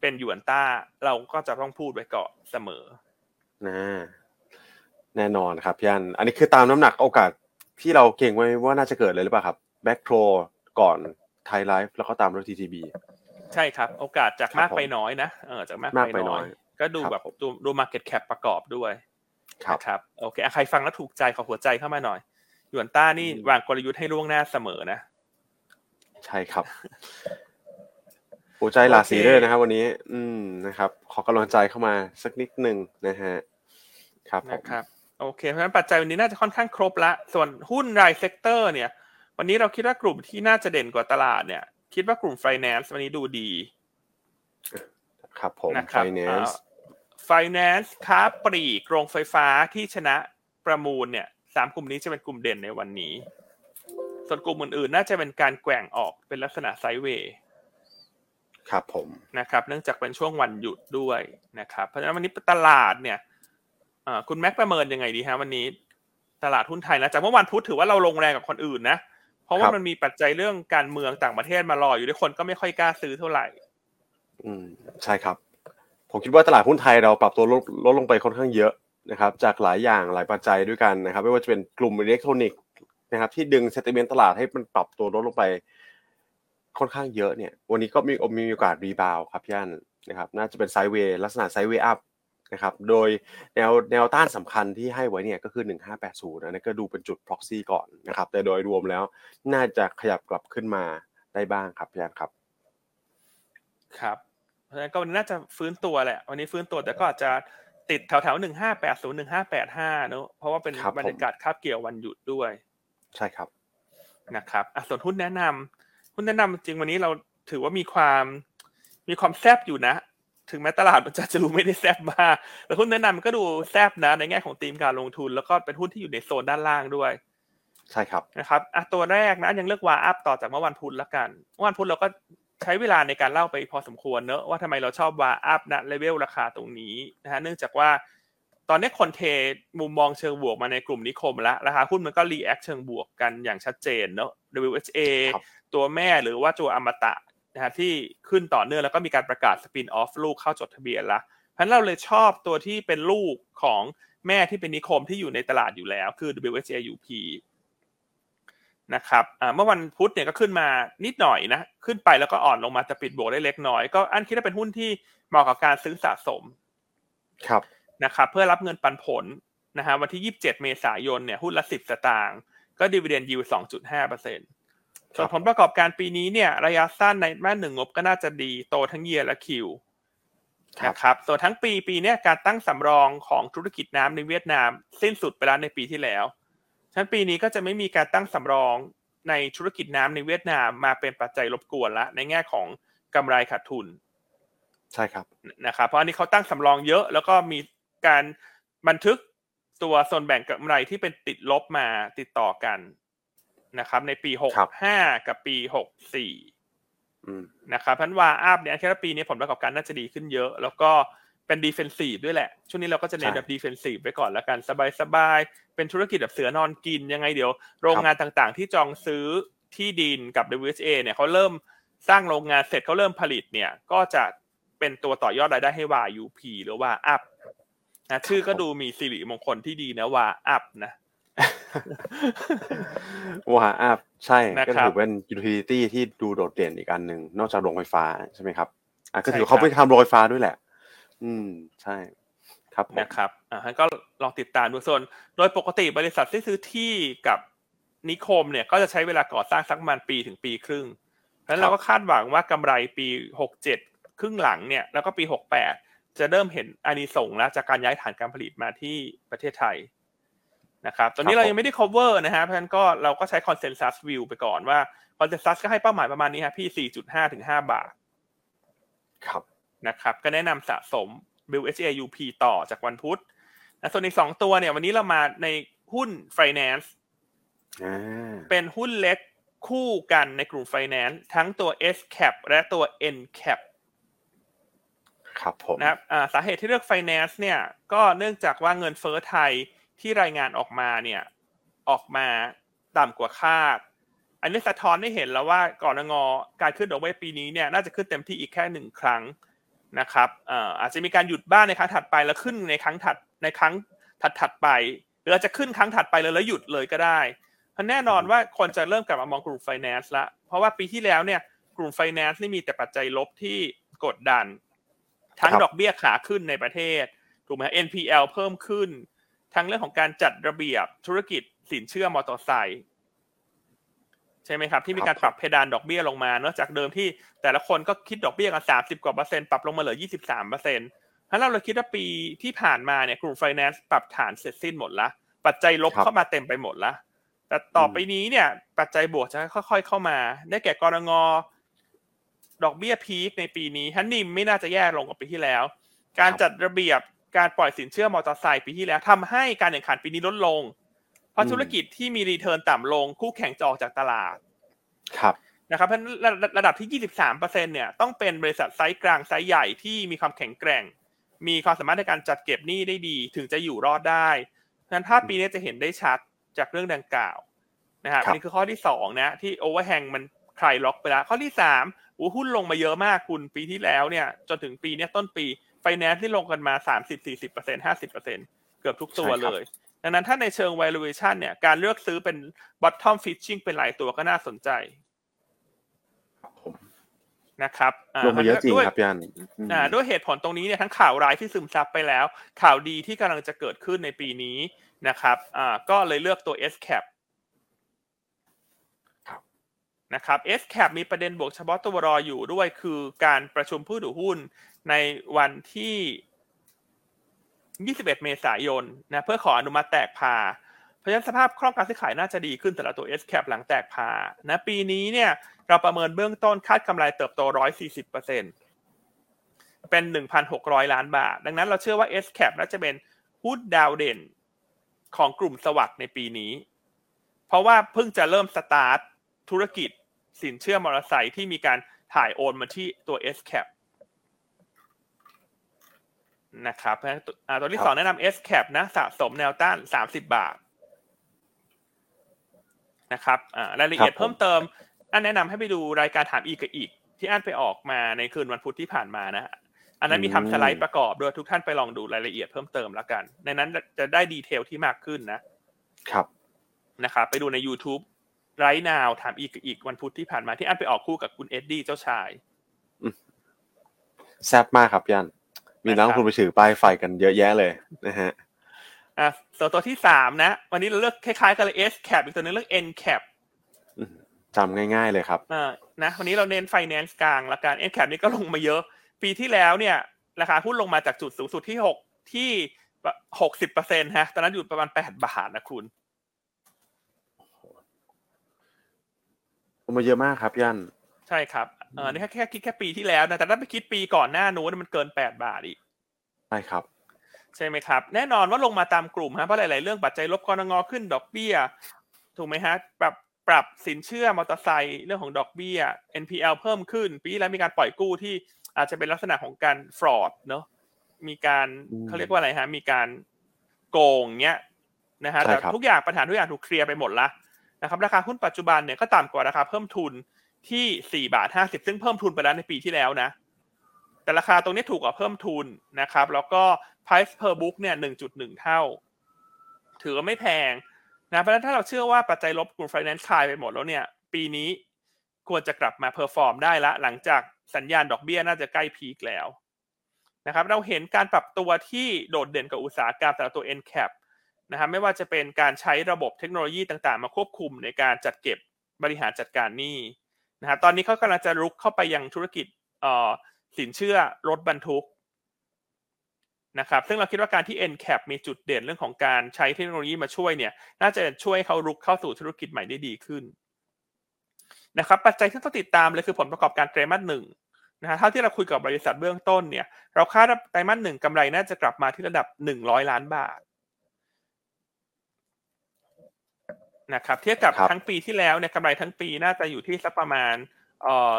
เป็นหยวนต้าเราก็จะต้องพูดไว้ก่อนเสมอนะ แน่นอนครับพี่อันอันนี้คือตามน้ำหนักโอกาสที่เราเก่งไว้ว่าน่าจะเกิดเลยหรือเปล่าครับ Back Pro ก่อนไทยไลฟ์แล้วก็ตามด้วย TTB ใช่ครับ โอกาสจากครับมากไปผมน้อยนะเออจากมากมากไปไปน้น้ออยยก็ดูครับแบบผมดูดู market cap ประกอบด้วยครับนะครับโอเคอะใครฟังแล้วถูกใจขอหัวใจเข้ามาหน่อยหยวนต้านี่อืมวางกลยุทธ์ให้ล่วงหน้าเสมอนะ ใช่ครับหัวใจหลากสีด้วยนะครับ วันนี้ อืมนะครับ ขอกำลังใจเข้ามาสักนิดหนึ่งนะฮะครับผมนะครับ โอเค เพราะฉะนั้นปัจจัยวันนี้น่าจะค่อนข้างครบละ ส่วนหุ้นราย sector เนี่ย วันนี้เราคิดว่ากลุ่มที่น่าจะเด่นกว่าตลาดเนี่ย คิดว่ากลุ่ม finance วันนี้ดูดี ครับผมนะครับ finance finance ค้าปลีกโรงไฟฟ้าที่ชนะประมูลเนี่ยสามกลุ่มนี้จะเป็นกลุ่มเด่นในวันนี้ ส่วนกลุ่มอื่นๆ น่าจะเป็นการแกว่งออกเป็นลักษณะ sideway ครับผมนะครับ เนื่องจากเป็นช่วงวันหยุดด้วยนะครับ เพราะฉะนั้นวันนี้ตลาดเนี่ยเอ่อ คุณแม็กประเมินยังไงดีฮะวันนี้ ตลาดหุ้นไทยนะจากเมื่อวานพุธถือว่าเราลงแรงกับคนอื่นนะ เพราะว่ามันมีปัจจัยเรื่องการเมืองต่างประเทศมารออยู่ด้วยคนก็ไม่ค่อยกล้าซื้อเท่าไหร่ อืมใช่ครับ ผมคิดว่าตลาดหุ้นไทยเราปรับตัวลดลดลงไปค่อนข้างเยอะนะครับ จากหลายอย่างหลายปัจจัยด้วยกันนะครับ ไม่ว่าจะเป็นกลุ่มอิเล็กทรอนิกส์นะครับ ที่ดึงเซติเมนต์ตลาดให้มันปรับตัวลดลงไปค่อนข้างเยอะเนี่ย วันนี้ก็มีมีโอกาส rebound ครับพี่อันนะครับ น่าจะเป็น sideway ลักษณะ sideway up นะครับ โดยแนวแนวต้านสำคัญที่ให้ไว้เนี่ยก็คือ 1580นะนั่นก็ดูเป็นจุด proxy ก่อนนะครับ แต่โดยรวมแล้วน่าจะขยับกลับขึ้นมาได้บ้างครับพี่อันครับ ครับเพราะฉะนั้นก็วันนี้น่าจะฟื้นตัวแหละ วันนี้ฟื้นตัวแต่ก็อาจจะติดแถวแถวหนึ่งห้าแปดศูนย์หนึ่งห้าแปดห้าเนอะเพราะว่าเป็นครับผมบรรยากาศคาบเกี่ยววันหยุดด้วย ใช่ครับนะครับอะส่วนหุ้นแนะนำหุ้นแนะนำจริงวันนี้เราถือว่ามีความมีความแซบอยู่นะ ถึงแม้ตลาดมันจะจะดูไม่ได้แซบมากแต่หุ้นแนะนำก็ดูแซบนะในแง่ของธีมการลงทุน แล้วก็เป็นหุ้นที่อยู่ในโซนด้านล่างด้วย ใช่ครับนะครับอะตัวแรกนะยังเลือก WHAUP ต่อจากเมื่อวันพุธละกันเมื่อวันพุธเราก็ใช้เวลาในการเล่าไปพอสมควรเนอะว่าทำไมเราชอบ WHAUP นะเลเวลราคาตรงนี้นะฮะเนื่องจากว่าตอนนี้คนเทมุมมองเชิงบวกมาในกลุ่มนิคมแล้วราคาหุ้นมันก็ react เชิงบวกกันอย่างชัดเจนเนอะ WHA ครับตัวแม่หรือว่าตัวอมตะ นะฮะที่ขึ้นต่อเนื่องแล้วก็มีการประกาศ spin-off ลูกเข้าจดทะเบียนละเพราะฉะนั้นเราเลยชอบตัวที่เป็นลูกของแม่ที่เป็นนิคมที่อยู่ในตลาดอยู่แล้วคือ WHAUP นะครับอ่าเมื่อวันพุธเนี่ยก็ขึ้นมานิดหน่อยนะ ขึ้นไปแล้วก็อ่อนลงมาแต่ปิดบวกได้เล็กน้อย ก็อันคิดว่าเป็นหุ้นที่เหมาะกับการซื้อสะสม ครับ นะครับ เพื่อรับเงินปันผลนะฮะวันที่ 27 เมษายนเนี่ยหุ้นละ 10 สตางค์ ก็ดีเวเดนยิว2.5เปอร์เซ็นต์ ส่วนผลประกอบการปีนี้เนี่ยระยะสั้นในแม่หนึ่งงบก็น่าจะดีโตทั้งเยียและคิวครับนะครับส่วนทั้งปีปีเนี้ยการตั้งสำรองของธุรกิจน้ำในเวียดนาม สิ้นสุดไปแล้วในปีที่แล้วฉะนั้นปีนี้ก็จะไม่มีการตั้งสำรองในธุรกิจน้ำในเวียดนามมาเป็นปัจจัยรบกวนละในแง่ของกำไรขาดทุน ใช่ครับนะครับเพราะอันนี้เขาตั้งสำรองเยอะ แล้วก็มีการบันทึกตัวส่วนแบ่งกำไรที่เป็นติดลบมาติดต่อกัน นะครับ ในปีหกห้าครับกับปีหกสี่อืมนะครับเพราะฉะนั้น WHAUP เนี่ยแค่ว่าปีนี้ผลประกอบการน่าจะดีขึ้นเยอะ แล้วก็เป็น defensive ด้วยแหละ ช่วงนี้เราก็จะเน้นใช่แบบ defensive ไว้ก่อนแล้วกัน สบายๆ เป็นธุรกิจแบบเสือนอนกินยังไงเดี๋ยว โรงงานต่างๆ ที่จองซื้อที่ดินกับ WHA เนี่ยเขาเริ่มสร้างโรงงานเสร็จเขาเริ่มผลิตเนี่ย ก็จะเป็นตัวต่อยอดรายได้ให้ว่า UP หรือว่าอัพนะชื่อก็ดูมีสิริมงคลที่ดีนะว่าอัพนะ ว่าอัพใช่นะก็ครับถือเป็น utility ที่ดูโดดเด่นอีกอันหนึ่งนอกจากโรงไฟฟ้าใช่ไหมครับอะก็ถือใช่ครับเขาไปทำโรงไฟฟ้าด้วยแหละ อืมใช่ครับผมนะครับอ่าก็ลองติดตามดูส่วน โดยปกติบริษัทที่ซื้อที่กับนิคมเนี่ยก็จะใช้เวลาก่อสร้างสักประมาณปีถึงปีครึ่งเพราะฉะนั้นเราก็คาดหวังว่ากำไรปีหกเจ็ดครึ่งหลังเนี่ยแล้วก็ปีหกแปดจะเริ่มเห็นอานิสงส์แล้วจากการย้ายฐานการผลิตมาที่ประเทศไทย นะครับตอนนี้ครับเรายังไม่ได้ cover นะฮะเพราะฉะนั้นก็เราก็ใช้ consensus view ไปก่อนว่า consensus ก็ให้เป้าหมายประมาณนี้ฮะพี่สี่จุดห้าถึงห้าบาทครับนะครับ ก็แนะนำสะสม Bill HAUP ต่อจากวันพุธนะส่วนอีกสองตัวเนี่ย วันนี้เรามาในหุ้น Finance อ่าเป็นหุ้นเล็กคู่กันในกลุ่ม Finance ทั้งตัว S cap และตัว N cap ครับผมนะครับอ่าสาเหตุที่เลือก Finance เนี่ย ก็เนื่องจากว่าเงินเฟ้อไทย ที่รายงานออกมาเนี่ยออกมาต่ำกว่าคาด อันนี้สะท้อนให้เห็นแล้วว่าก่อนงอการขึ้นดอกเบี้ยปีนี้เนี่ยน่าจะขึ้นเต็มที่อีกแค่หนึ่งครั้งนะครับเอ่ออาจจะมีการหยุดบ้างในครั้งถัดไปแล้วขึ้นในครั้งถัดในครั้งถัดถัดๆไปหรืออาจจะขึ้นครั้งถัดไปเลยแล้วหยุดเลยก็ได้เพราะแน่นอนว่าคนจะเริ่มกลับมามองกลุ่ม Finance ละเพราะว่าปีที่แล้วเนี่ยกลุ่ม Finance นี่มีแต่ปัจจัยลบที่กดดัน ทั้งครับดอกเบี้ยขาขึ้นในประเทศถูกไหม NPL เพิ่มขึ้น ทั้งเรื่องของการจัดระเบียบธุรกิจสินเชื่อมอเตอร์ไซค์ใช่ไหมครับ ที่มีการปรับเพดานดอกเบี้ยลงมาเนอะจากเดิมที่แต่ละคนก็คิดดอกเบี้ยกันสามสิบกว่าเปอร์เซ็นต์ปรับลงมาเหลือยี่สิบสามเปอร์เซ็นต์ถ้าเราเลยคิดว่าปีที่ผ่านมาเนี่ยกลุ่มไฟแนนซ์ปรับฐานเสร็จสิ้นหมดละปัจจัยลบครับเข้ามาเต็มไปหมดละแต่ต่อไปนี้เนี่ย ปัจจัยบวกจะค่อย ๆ เข้ามา ได้แก่กรงงดอกเบี้ยพีคในปีนี้ฮันนิมไม่น่าจะแย่ลงกว่าปีที่แล้ว การจัดระเบียบ การปล่อยสินเชื่อมอเตอร์ไซค์ปีที่แล้วทำให้การแข่งขันปีนี้ลดลงเพราะอืมธุรกิจที่มี return ต่ำลง คู่แข่งจะออกจากตลาด ครับนะครับเพราะฉะนั้นระระระดับที่ 23เปอร์เซ็นต์เนี่ยต้องเป็นบริษัทไซส์กลางไซส์ใหญ่ที่มีความแข็งแกร่ง มีความสามารถในการจัดเก็บหนี้ได้ดีถึงจะอยู่รอดได้เพราะฉะนั้นภาพปีนี้จะเห็นได้ชัดจากเรื่องดังกล่าวนะครับครับนี่คือข้อที่สองนะที่ overhang มันคลายล็อกไปแล้วข้อที่สามอู้หูหุ้นลงมาเยอะมากคุณปีที่แล้วเนี่ย จนถึงปีเนี้ยต้นปี ไฟแนนซ์ที่ลงกันมา30 40เปอร์เซ็นต์50เปอร์เซ็นต์เกือบทุกตัวใช่ครับเลย ดังนั้นถ้าในเชิง valuation เนี่ยการเลือกซื้อเป็น bottom fishing เป็นหลายตัวก็น่าสนใจครับผมนะครับอ่าลงมาเยอะจริงด้วยครับพี่อันอืมอ่าด้วยเหตุผลตรงนี้เนี่ยทั้งข่าวร้ายที่ซึมซับไปแล้ว ข่าวดีที่กำลังจะเกิดขึ้นในปีนี้นะครับอ่าก็เลยเลือกตัว SCAP ครับนะครับ SCAP มีประเด็นบวกเฉพาะตัวรออยู่ด้วยคือการประชุมผู้ถือหุ้น ในวันที่ 21 เมษายนนะเพื่อขออนุมัติแตกพา เพราะฉะนั้นสภาพคล่องการซื้อขายน่าจะดีขึ้นสำหรับตัว S cap หลังแตกพานะปีนี้เนี่ยเราประเมินเบื้องต้นคาดกำไรเติบโต 140%เป็น 1,600 ล้านบาท ดังนั้นเราเชื่อว่า S cap น่าจะเป็นหุ้นดาวเด่นของกลุ่มสวัสด์ในปีนี้ เพราะว่าเพิ่งจะเริ่มสตาร์ทธุรกิจสินเชื่อมอเตอร์ไซค์ที่มีการถ่ายโอนมาที่ตัว S cap นะครับเพราะฉะนั้นตัวอ่าตัวที่ครับสองแนะนำ S cap นะสะสมแนวต้าน30บาทนะครับอ่ารายละเอียดครับผมเพิ่มเติม อันแนะนำให้ไปดูรายการถามอีกกับอีก ที่อันไปออกมาในคืนวันพุธที่ผ่านมานะฮะอันนั้นมีทำสไลด์ประกอบด้วยทุกท่านไปลองดูรายละเอียดเพิ่มเติมแล้วกัน ในนั้นจะได้ดีเทลที่มากขึ้นนะ ครับนะครับไปดูใน YouTube ไรนาวถามอีกกับอีกวันพุธที่ผ่านมาที่อันไปออกคู่กับคุณเอ็ดดี้เจ้าชายแซ่บมากครับพี่อัน มีนักลงทุนไปถือป้ายไฟกันเยอะแยะเลยนะฮะอะส่วนตัวที่สามนะ วันนี้เราเลือกคล้ายๆกันเลย S cap อีกตัวหนึงเลือก N cap อืมจำง่ายๆเลยครับอ่านะวันนี้เราเน้น finance กลางละกัน N cap นี่ก็ลงมาเยอะ ปีที่แล้วเนี่ยราคาหุ้นลงมาจากจุดสูงสุดที่หกที่หกสิบเปอร์เซ็นต์ฮะตอนนั้นอยู่ประมาณแปดบาทนะคุณลงมาเยอะมากครับพี่อันใช่ครับ เออนี่แค่แค่คิดแค่ปีที่แล้วนะ แต่ถ้าไปคิดปีก่อนหน้านู้นมันเกินแปดบาทอีก ใช่ครับ ใช่ไหมครับ แน่นอนว่าลงมาตามกลุ่มฮะ เพราะหลาย ๆ เรื่องปัจจัยลบกรงงขึ้นดอกเบี้ย ถูกไหมฮะ ปรับปรับสินเชื่อมอเตอร์ไซค์เรื่องของดอกเบี้ย NPL เพิ่มขึ้น ปีที่แล้วมีการปล่อยกู้ที่อาจจะเป็นลักษณะของการฟรอดเนาะ มีการอืมเขาเรียกว่าอะไรฮะ มีการโกงเงี้ยนะฮะใช่แต่ครับทุกอย่างปัญหาทุกอย่างถูกเคลียร์ไปหมดละนะครับ ราคาหุ้นปัจจุบันเนี่ยก็ต่ำกว่าราคาเพิ่มทุน ที่สี่บาทห้าสิบซึ่งเพิ่มทุนไปแล้วในปีที่แล้วนะ แต่ราคาตรงนี้ถูกกว่าเพิ่มทุนนะครับ แล้วก็ price per book เนี่ยหนึ่งจุดหนึ่งเท่า ถือว่าไม่แพงนะเพราะฉะนั้นถ้าเราเชื่อว่าปัจจัยลบกลุ่ม finance คลายไปหมดแล้วเนี่ย ปีนี้ควรจะกลับมา perform ได้ละ หลังจากสัญญาณดอกเบี้ยน่าจะใกล้ peak แล้วนะครับ เราเห็นการปรับตัวที่โดดเด่นกับอุตสาหกรรมแต่ละตัว NCAP นะครับไม่ว่าจะเป็นการใช้ระบบเทคโนโลยีต่างๆ มาควบคุมในการจัดเก็บบริหารจัดการหนี้ นะครับตอนนี้เขากำลังจะรุกเข้าไปยังธุรกิจเอ่อสินเชื่อรถบรรทุกนะครับซึ่งเราคิดว่าการที่ NCAP มีจุดเด่นเรื่องของการใช้เทคโนโลยีมาช่วยเนี่ย น่าจะช่วยเขารุกเข้าสู่ธุรกิจใหม่ได้ดีขึ้นนะครับปัจจัยที่ต้องติดตามเลยคือผลประกอบการไตรมาสหนึ่งนะฮะเท่าที่เราคุยกับบริษัทเบื้องต้นเนี่ย เราคาดว่าไตรมาสหนึ่งกำไรน่าจะกลับมาที่ระดับหนึ่งร้อยล้านบาท นะครับเทียบกับครับทั้งปีที่แล้วเนี่ยกำไรทั้งปีน่าจะอยู่ที่สักประมาณเอ่อ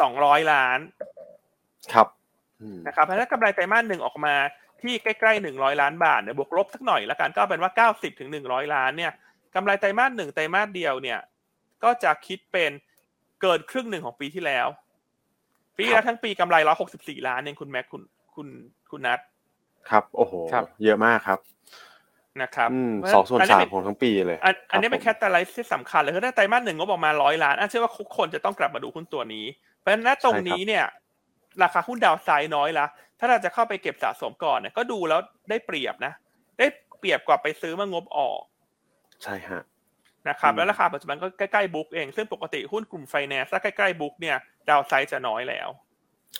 สองร้อยล้านครับอืมนะครับเพราะฉะนั้นกำไรไตรมาสหนึ่งออกมาที่ใกล้ๆหนึ่งร้อยล้านบาทเนี่ยบวกลบสักหน่อยละกันก็เป็นว่าเก้าสิบถึงหนึ่งร้อยล้านเนี่ยกำไรไตรมาสหนึ่งไตรมาสเดียวเนี่ย ก็จะคิดเป็นเกินครึ่งหนึ่งของปีที่แล้ว ปีที่แล้วทั้งปีกำไรร้อยหกสิบสี่ล้านเองคุณแม็กคุณคุณคุณนัทครับ โอ้โหครับเยอะมากครับ นะครับอืมเพราะสฉะองส่วนอัสามเป็ของทั้งปีเลย อันอันนี้ครับเป็นผมแคตตาไลซ์ที่สำคัญเลยคือถ้าไตรมาสหนึ่งงบออกมาร้อยล้านอันเชื่อว่าทุกคนจะต้องกลับมาดูหุ้นตัวนี้ เพราะฉะนั้นณตรงนี้เนี่ย ราคาหุ้น downside น้อยละ ถ้าเราจะเข้าไปเก็บสะสมก่อนเนี่ยก็ดูแล้วได้เปรียบนะ ได้เปรียบกว่าไปซื้อเมื่องบออก ใช่ฮะนะครับอืมแล้วราคาปัจจุบันก็ใกล้ๆ book เองซึ่งปกติหุ้นกลุ่มไฟแนนซ์ถ้าใกล้ๆ book เนี่ย downside จะน้อยแล้ว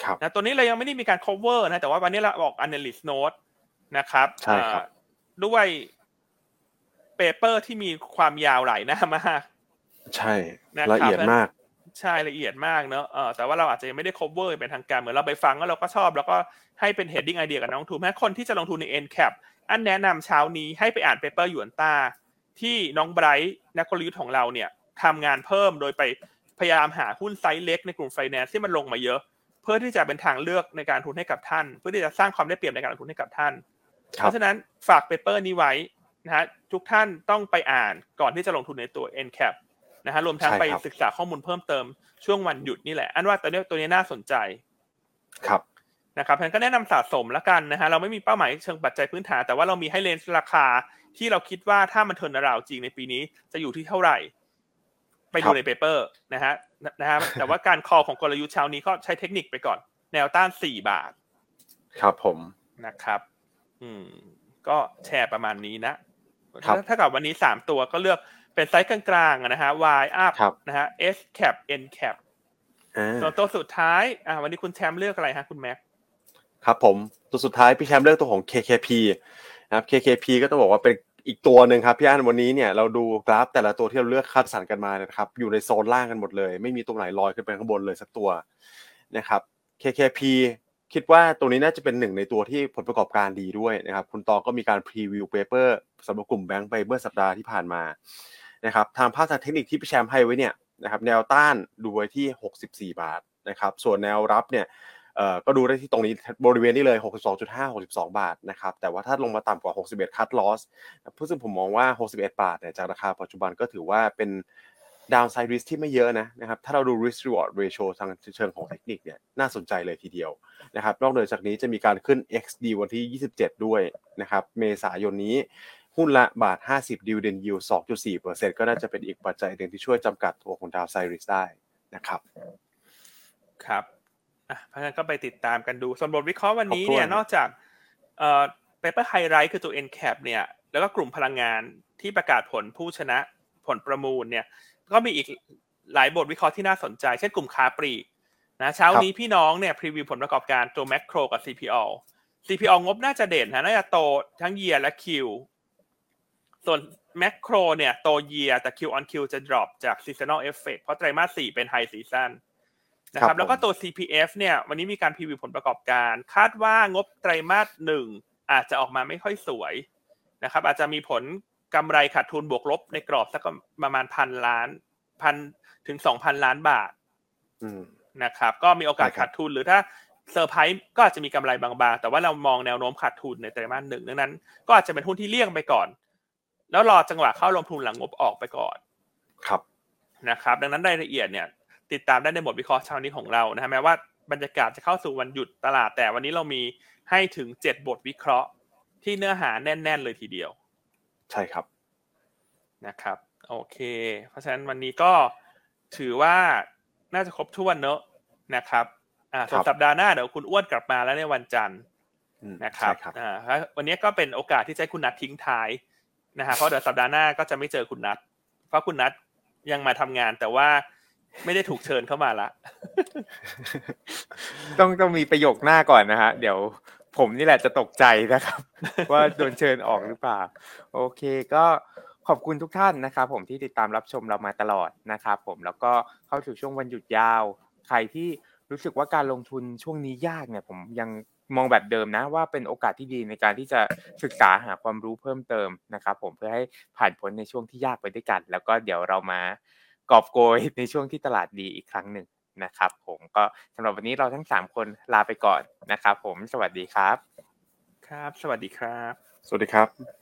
ครับนะตัวนี้เรายังไม่ได้มีการ cover นะแต่ว่าวันนี้เราออก analyst note นะครับใช่ครับอ่า ด้วย paper ที่มีความยาวหลายหน้ามาก ใช่นะครับละเอียดมาก ใช่ละเอียดมากเนอะเออแต่ว่าเราอาจจะยังไม่ได้ cover เป็นทางการเหมือนเราไปฟังแล้วเราก็ชอบ แล้วก็ให้เป็น heading idea กับน้องทุนแม้คนที่จะลงทุนใน NCAP อันแนะนำเช้านี้ให้ไปอ่าน paper หยวนต้าที่น้องไบรท์นักกลยุทธ์ของเราเนี่ยทำงานเพิ่มโดยไปพยายามหาหุ้นไซส์เล็กในกลุ่มไฟแนนซ์ที่มันลงมาเยอะ เพื่อที่จะเป็นทางเลือกในการลงทุนให้กับท่าน เพื่อที่จะสร้างความได้เปรียบในการลงทุนให้กับท่านครับราะฉะนั้นฝาก paper นี้ไว้นะฮะทุกท่านต้องไปอ่านก่อนที่จะลงทุนในตัว NCAP นะฮะรวมทั้งใช่ไปครับศึกษาข้อมูลเพิ่มเติมช่วงวันหยุดนี่แหละ อันว่าตัวนี้ตัวนี้น่าสนใจครับนะครับเพราะฉะนั้นก็แนะนำสะสมละกันนะฮะเราไม่มีเป้าหมายเชิงปัจจัยพื้นฐานแต่ว่าเรามีให้ range ราคาที่เราคิดว่าถ้ามัน turnaround จริงในปีนี้จะอยู่ที่เท่าไหร่ ไปดูครัดูบใน paper นะฮะนะฮะแต่ว่าการ call ของกลยุทธ์เช้านี้ก็ใช้เทคนิคไปก่อน แนวต้านสี่บาท ครับผมนะครับ อืม ก็แชร์ประมาณนี้นะครับถ้ากับวันนี้สามตัวก็เลือกเป็นไซส์กลางๆอะนะฮะ Y up ครับนะฮะ S cap N cap อ่าส่วนตัวสุดท้าย อ่า วันนี้คุณแชมป์เลือกอะไรฮะคุณแม็กครับผมตัวสุดท้ายพี่แชมป์เลือกตัวของ KKP นะครับ KKP ก็ต้องบอกว่าเป็นอีกตัวหนึ่งครับพี่อันวันนี้เนี่ยเราดูกราฟแต่ละตัวที่เราเลือกคัดสรรกันมาเนยนะครับ อยู่ในโซนล่างกันหมดเลย ไม่มีตรงไหนลอยขึ้นไปข้างบนเลยสักตัวนะครับ KKP คิดว่าตัวนี้น่าจะเป็นหนึ่งในตัวที่ผลประกอบการดีด้วยนะครับ คุณตองก็มีการ preview paper สำหรับกลุ่มแบงก์ไปเมื่อสัปดาห์ที่ผ่านมานะครับทางภาคทางเทคนิคที่พี่แชมป์ให้ไว้เนี่ยนะครับแนวต้านดูไว้ที่ 64 บาทนะครับส่วนแนวรับเนี่ยก็ดูได้ที่ตรงนี้บริเวณนี้เลย 62.5 62 บาทนะครับ แต่ว่าถ้าลงมาต่ำกว่า 61 cut loss ซึ่งผมมองว่า 61 บาทเนี่ยจากราคาปัจจุบันก็ถือว่าเป็น ดาวไซด์ริสที่ไม่เยอะนะนะครับถ้าเราดู risk reward ratio ทางเชิงของเทคนิคเนี่ยน่าสนใจเลยทีเดียวนะครับนอกเหนือจากนี้จะมีการขึ้น XD วันที่ 27 ด้วยนะครับเมษายนนี้หุ้นละบาท 50 dividend yield 2.4%ก็น่าจะเป็นอีกปัจจัยหนึ่งที่ช่วยจำกัดตัวของดาวไซด์ริสได้นะครับครับอะเพราะฉะนั้นก็ไปติดตามกันดูส่วนบทวิเคราะห์วันนี้เนี่ยครบถ้วนนอกจากเอ่อ paper highlight คือตัว NCAP เนี่ยแล้วก็กลุ่มพลังงานที่ประกาศผลผู้ชนะผลประมูลเนี่ย ก็มีอีกหลายบทวิเคราะห์ที่น่าสนใจ เช่นกลุ่มค้าปลีกนะเช้านี้พี่น้องเนี่ยพรีวิวผลประกอบการตัวแมคโครกับ CPO CPO งบน่าจะเด่นนะน่าจะโตทั้ง year และ Q ส่วนแมคโครเนี่ยโต year แต่ Q on Q จะ drop จาก seasonal effect เพราะไตรมาส4เป็น high season นะคครัรับบผมแล้วก็ตัว CPF เนี่ยวันนี้มีการพรีวิวผลประกอบการ คาดว่างบไตรมาสหนึ่งอาจจะออกมาไม่ค่อยสวยนะครับอาจจะมีผล กำไรขาดทุนบวกลบในกรอบสักประมาณพันล้านพันถึงสองพันล้านบาทอืมนะครับ ก็มีโอกาสใช่ครับขาดทุนหรือถ้าเซอร์ไพรส์ก็อาจจะมีกำไรบางๆ แต่ว่าเรามองแนวโน้มขาดทุนในไตรมาสหนึ่งดังนั้น ก็อาจจะเป็นหุ้นที่เลี่ยงไปก่อน แล้วรอจังหวะเข้าลงทุนหลังงบออกไปก่อน ครับนะครับ ดังนั้นรายละเอียดเนี่ย ติดตามได้ในบทวิเคราะห์เช้านี้ของเรานะฮะแม้ว่าบรรยากาศจะเข้าสู่วันหยุดตลาดแต่วันนี้เรามีให้ถึงเจ็ดบทวิเคราะห์ที่เนื้อหาแน่น ๆ เลยทีเดียว ใช่ครับนะครับ โอเค เพราะฉะนั้นวันนี้ก็ถือว่าน่าจะครบถ้วนเนอะนะครับ อ่าส่วนครับสัปดาห์หน้าเดี๋ยวคุณอ้วนกลับมาแล้วในวันจันทร์อืมนะครับใช่ครับอ่าแล้ววันนี้ก็เป็นโอกาสที่จะให้คุณนัททิ้งท้ายนะฮะเพราะเดี๋ยวสัปดาห์หน้าก็จะไม่เจอคุณนัทเพราะคุณนัทยังมาทำงานแต่ว่าไม่ได้ถูกเชิญเข้ามาละ ต้องต้องมีประโยคหน้าก่อนนะฮะ เดี๋ยว ผมนี่แหละจะตกใจนะครับ ว่าโดนเชิญออกหรือเปล่า โอเคก็ขอบคุณทุกท่านนะครับ ผมที่ติดตามรับชมเรามาตลอดนะครับ ผมแล้วก็เข้าสู่ช่วงวันหยุดยาว ใครที่รู้สึกว่าการลงทุนช่วงนี้ยากเนี่ย ผมยังมองแบบเดิมนะว่าเป็นโอกาสที่ดีในการที่จะศึกษาหาความรู้เพิ่มเติมนะครับ ผมเพื่อให้ผ่านพ้นในช่วงที่ยากไปด้วยกัน แล้วก็เดี๋ยวเรามากอบโกยในช่วงที่ตลาดดีอีกครั้งหนึ่ง นะครับผมก็สำหรับวันนี้เราทั้งสามคนลาไปก่อนนะครับผมสวัสดีครับ ครับ สวัสดีครับ สวัสดีครับ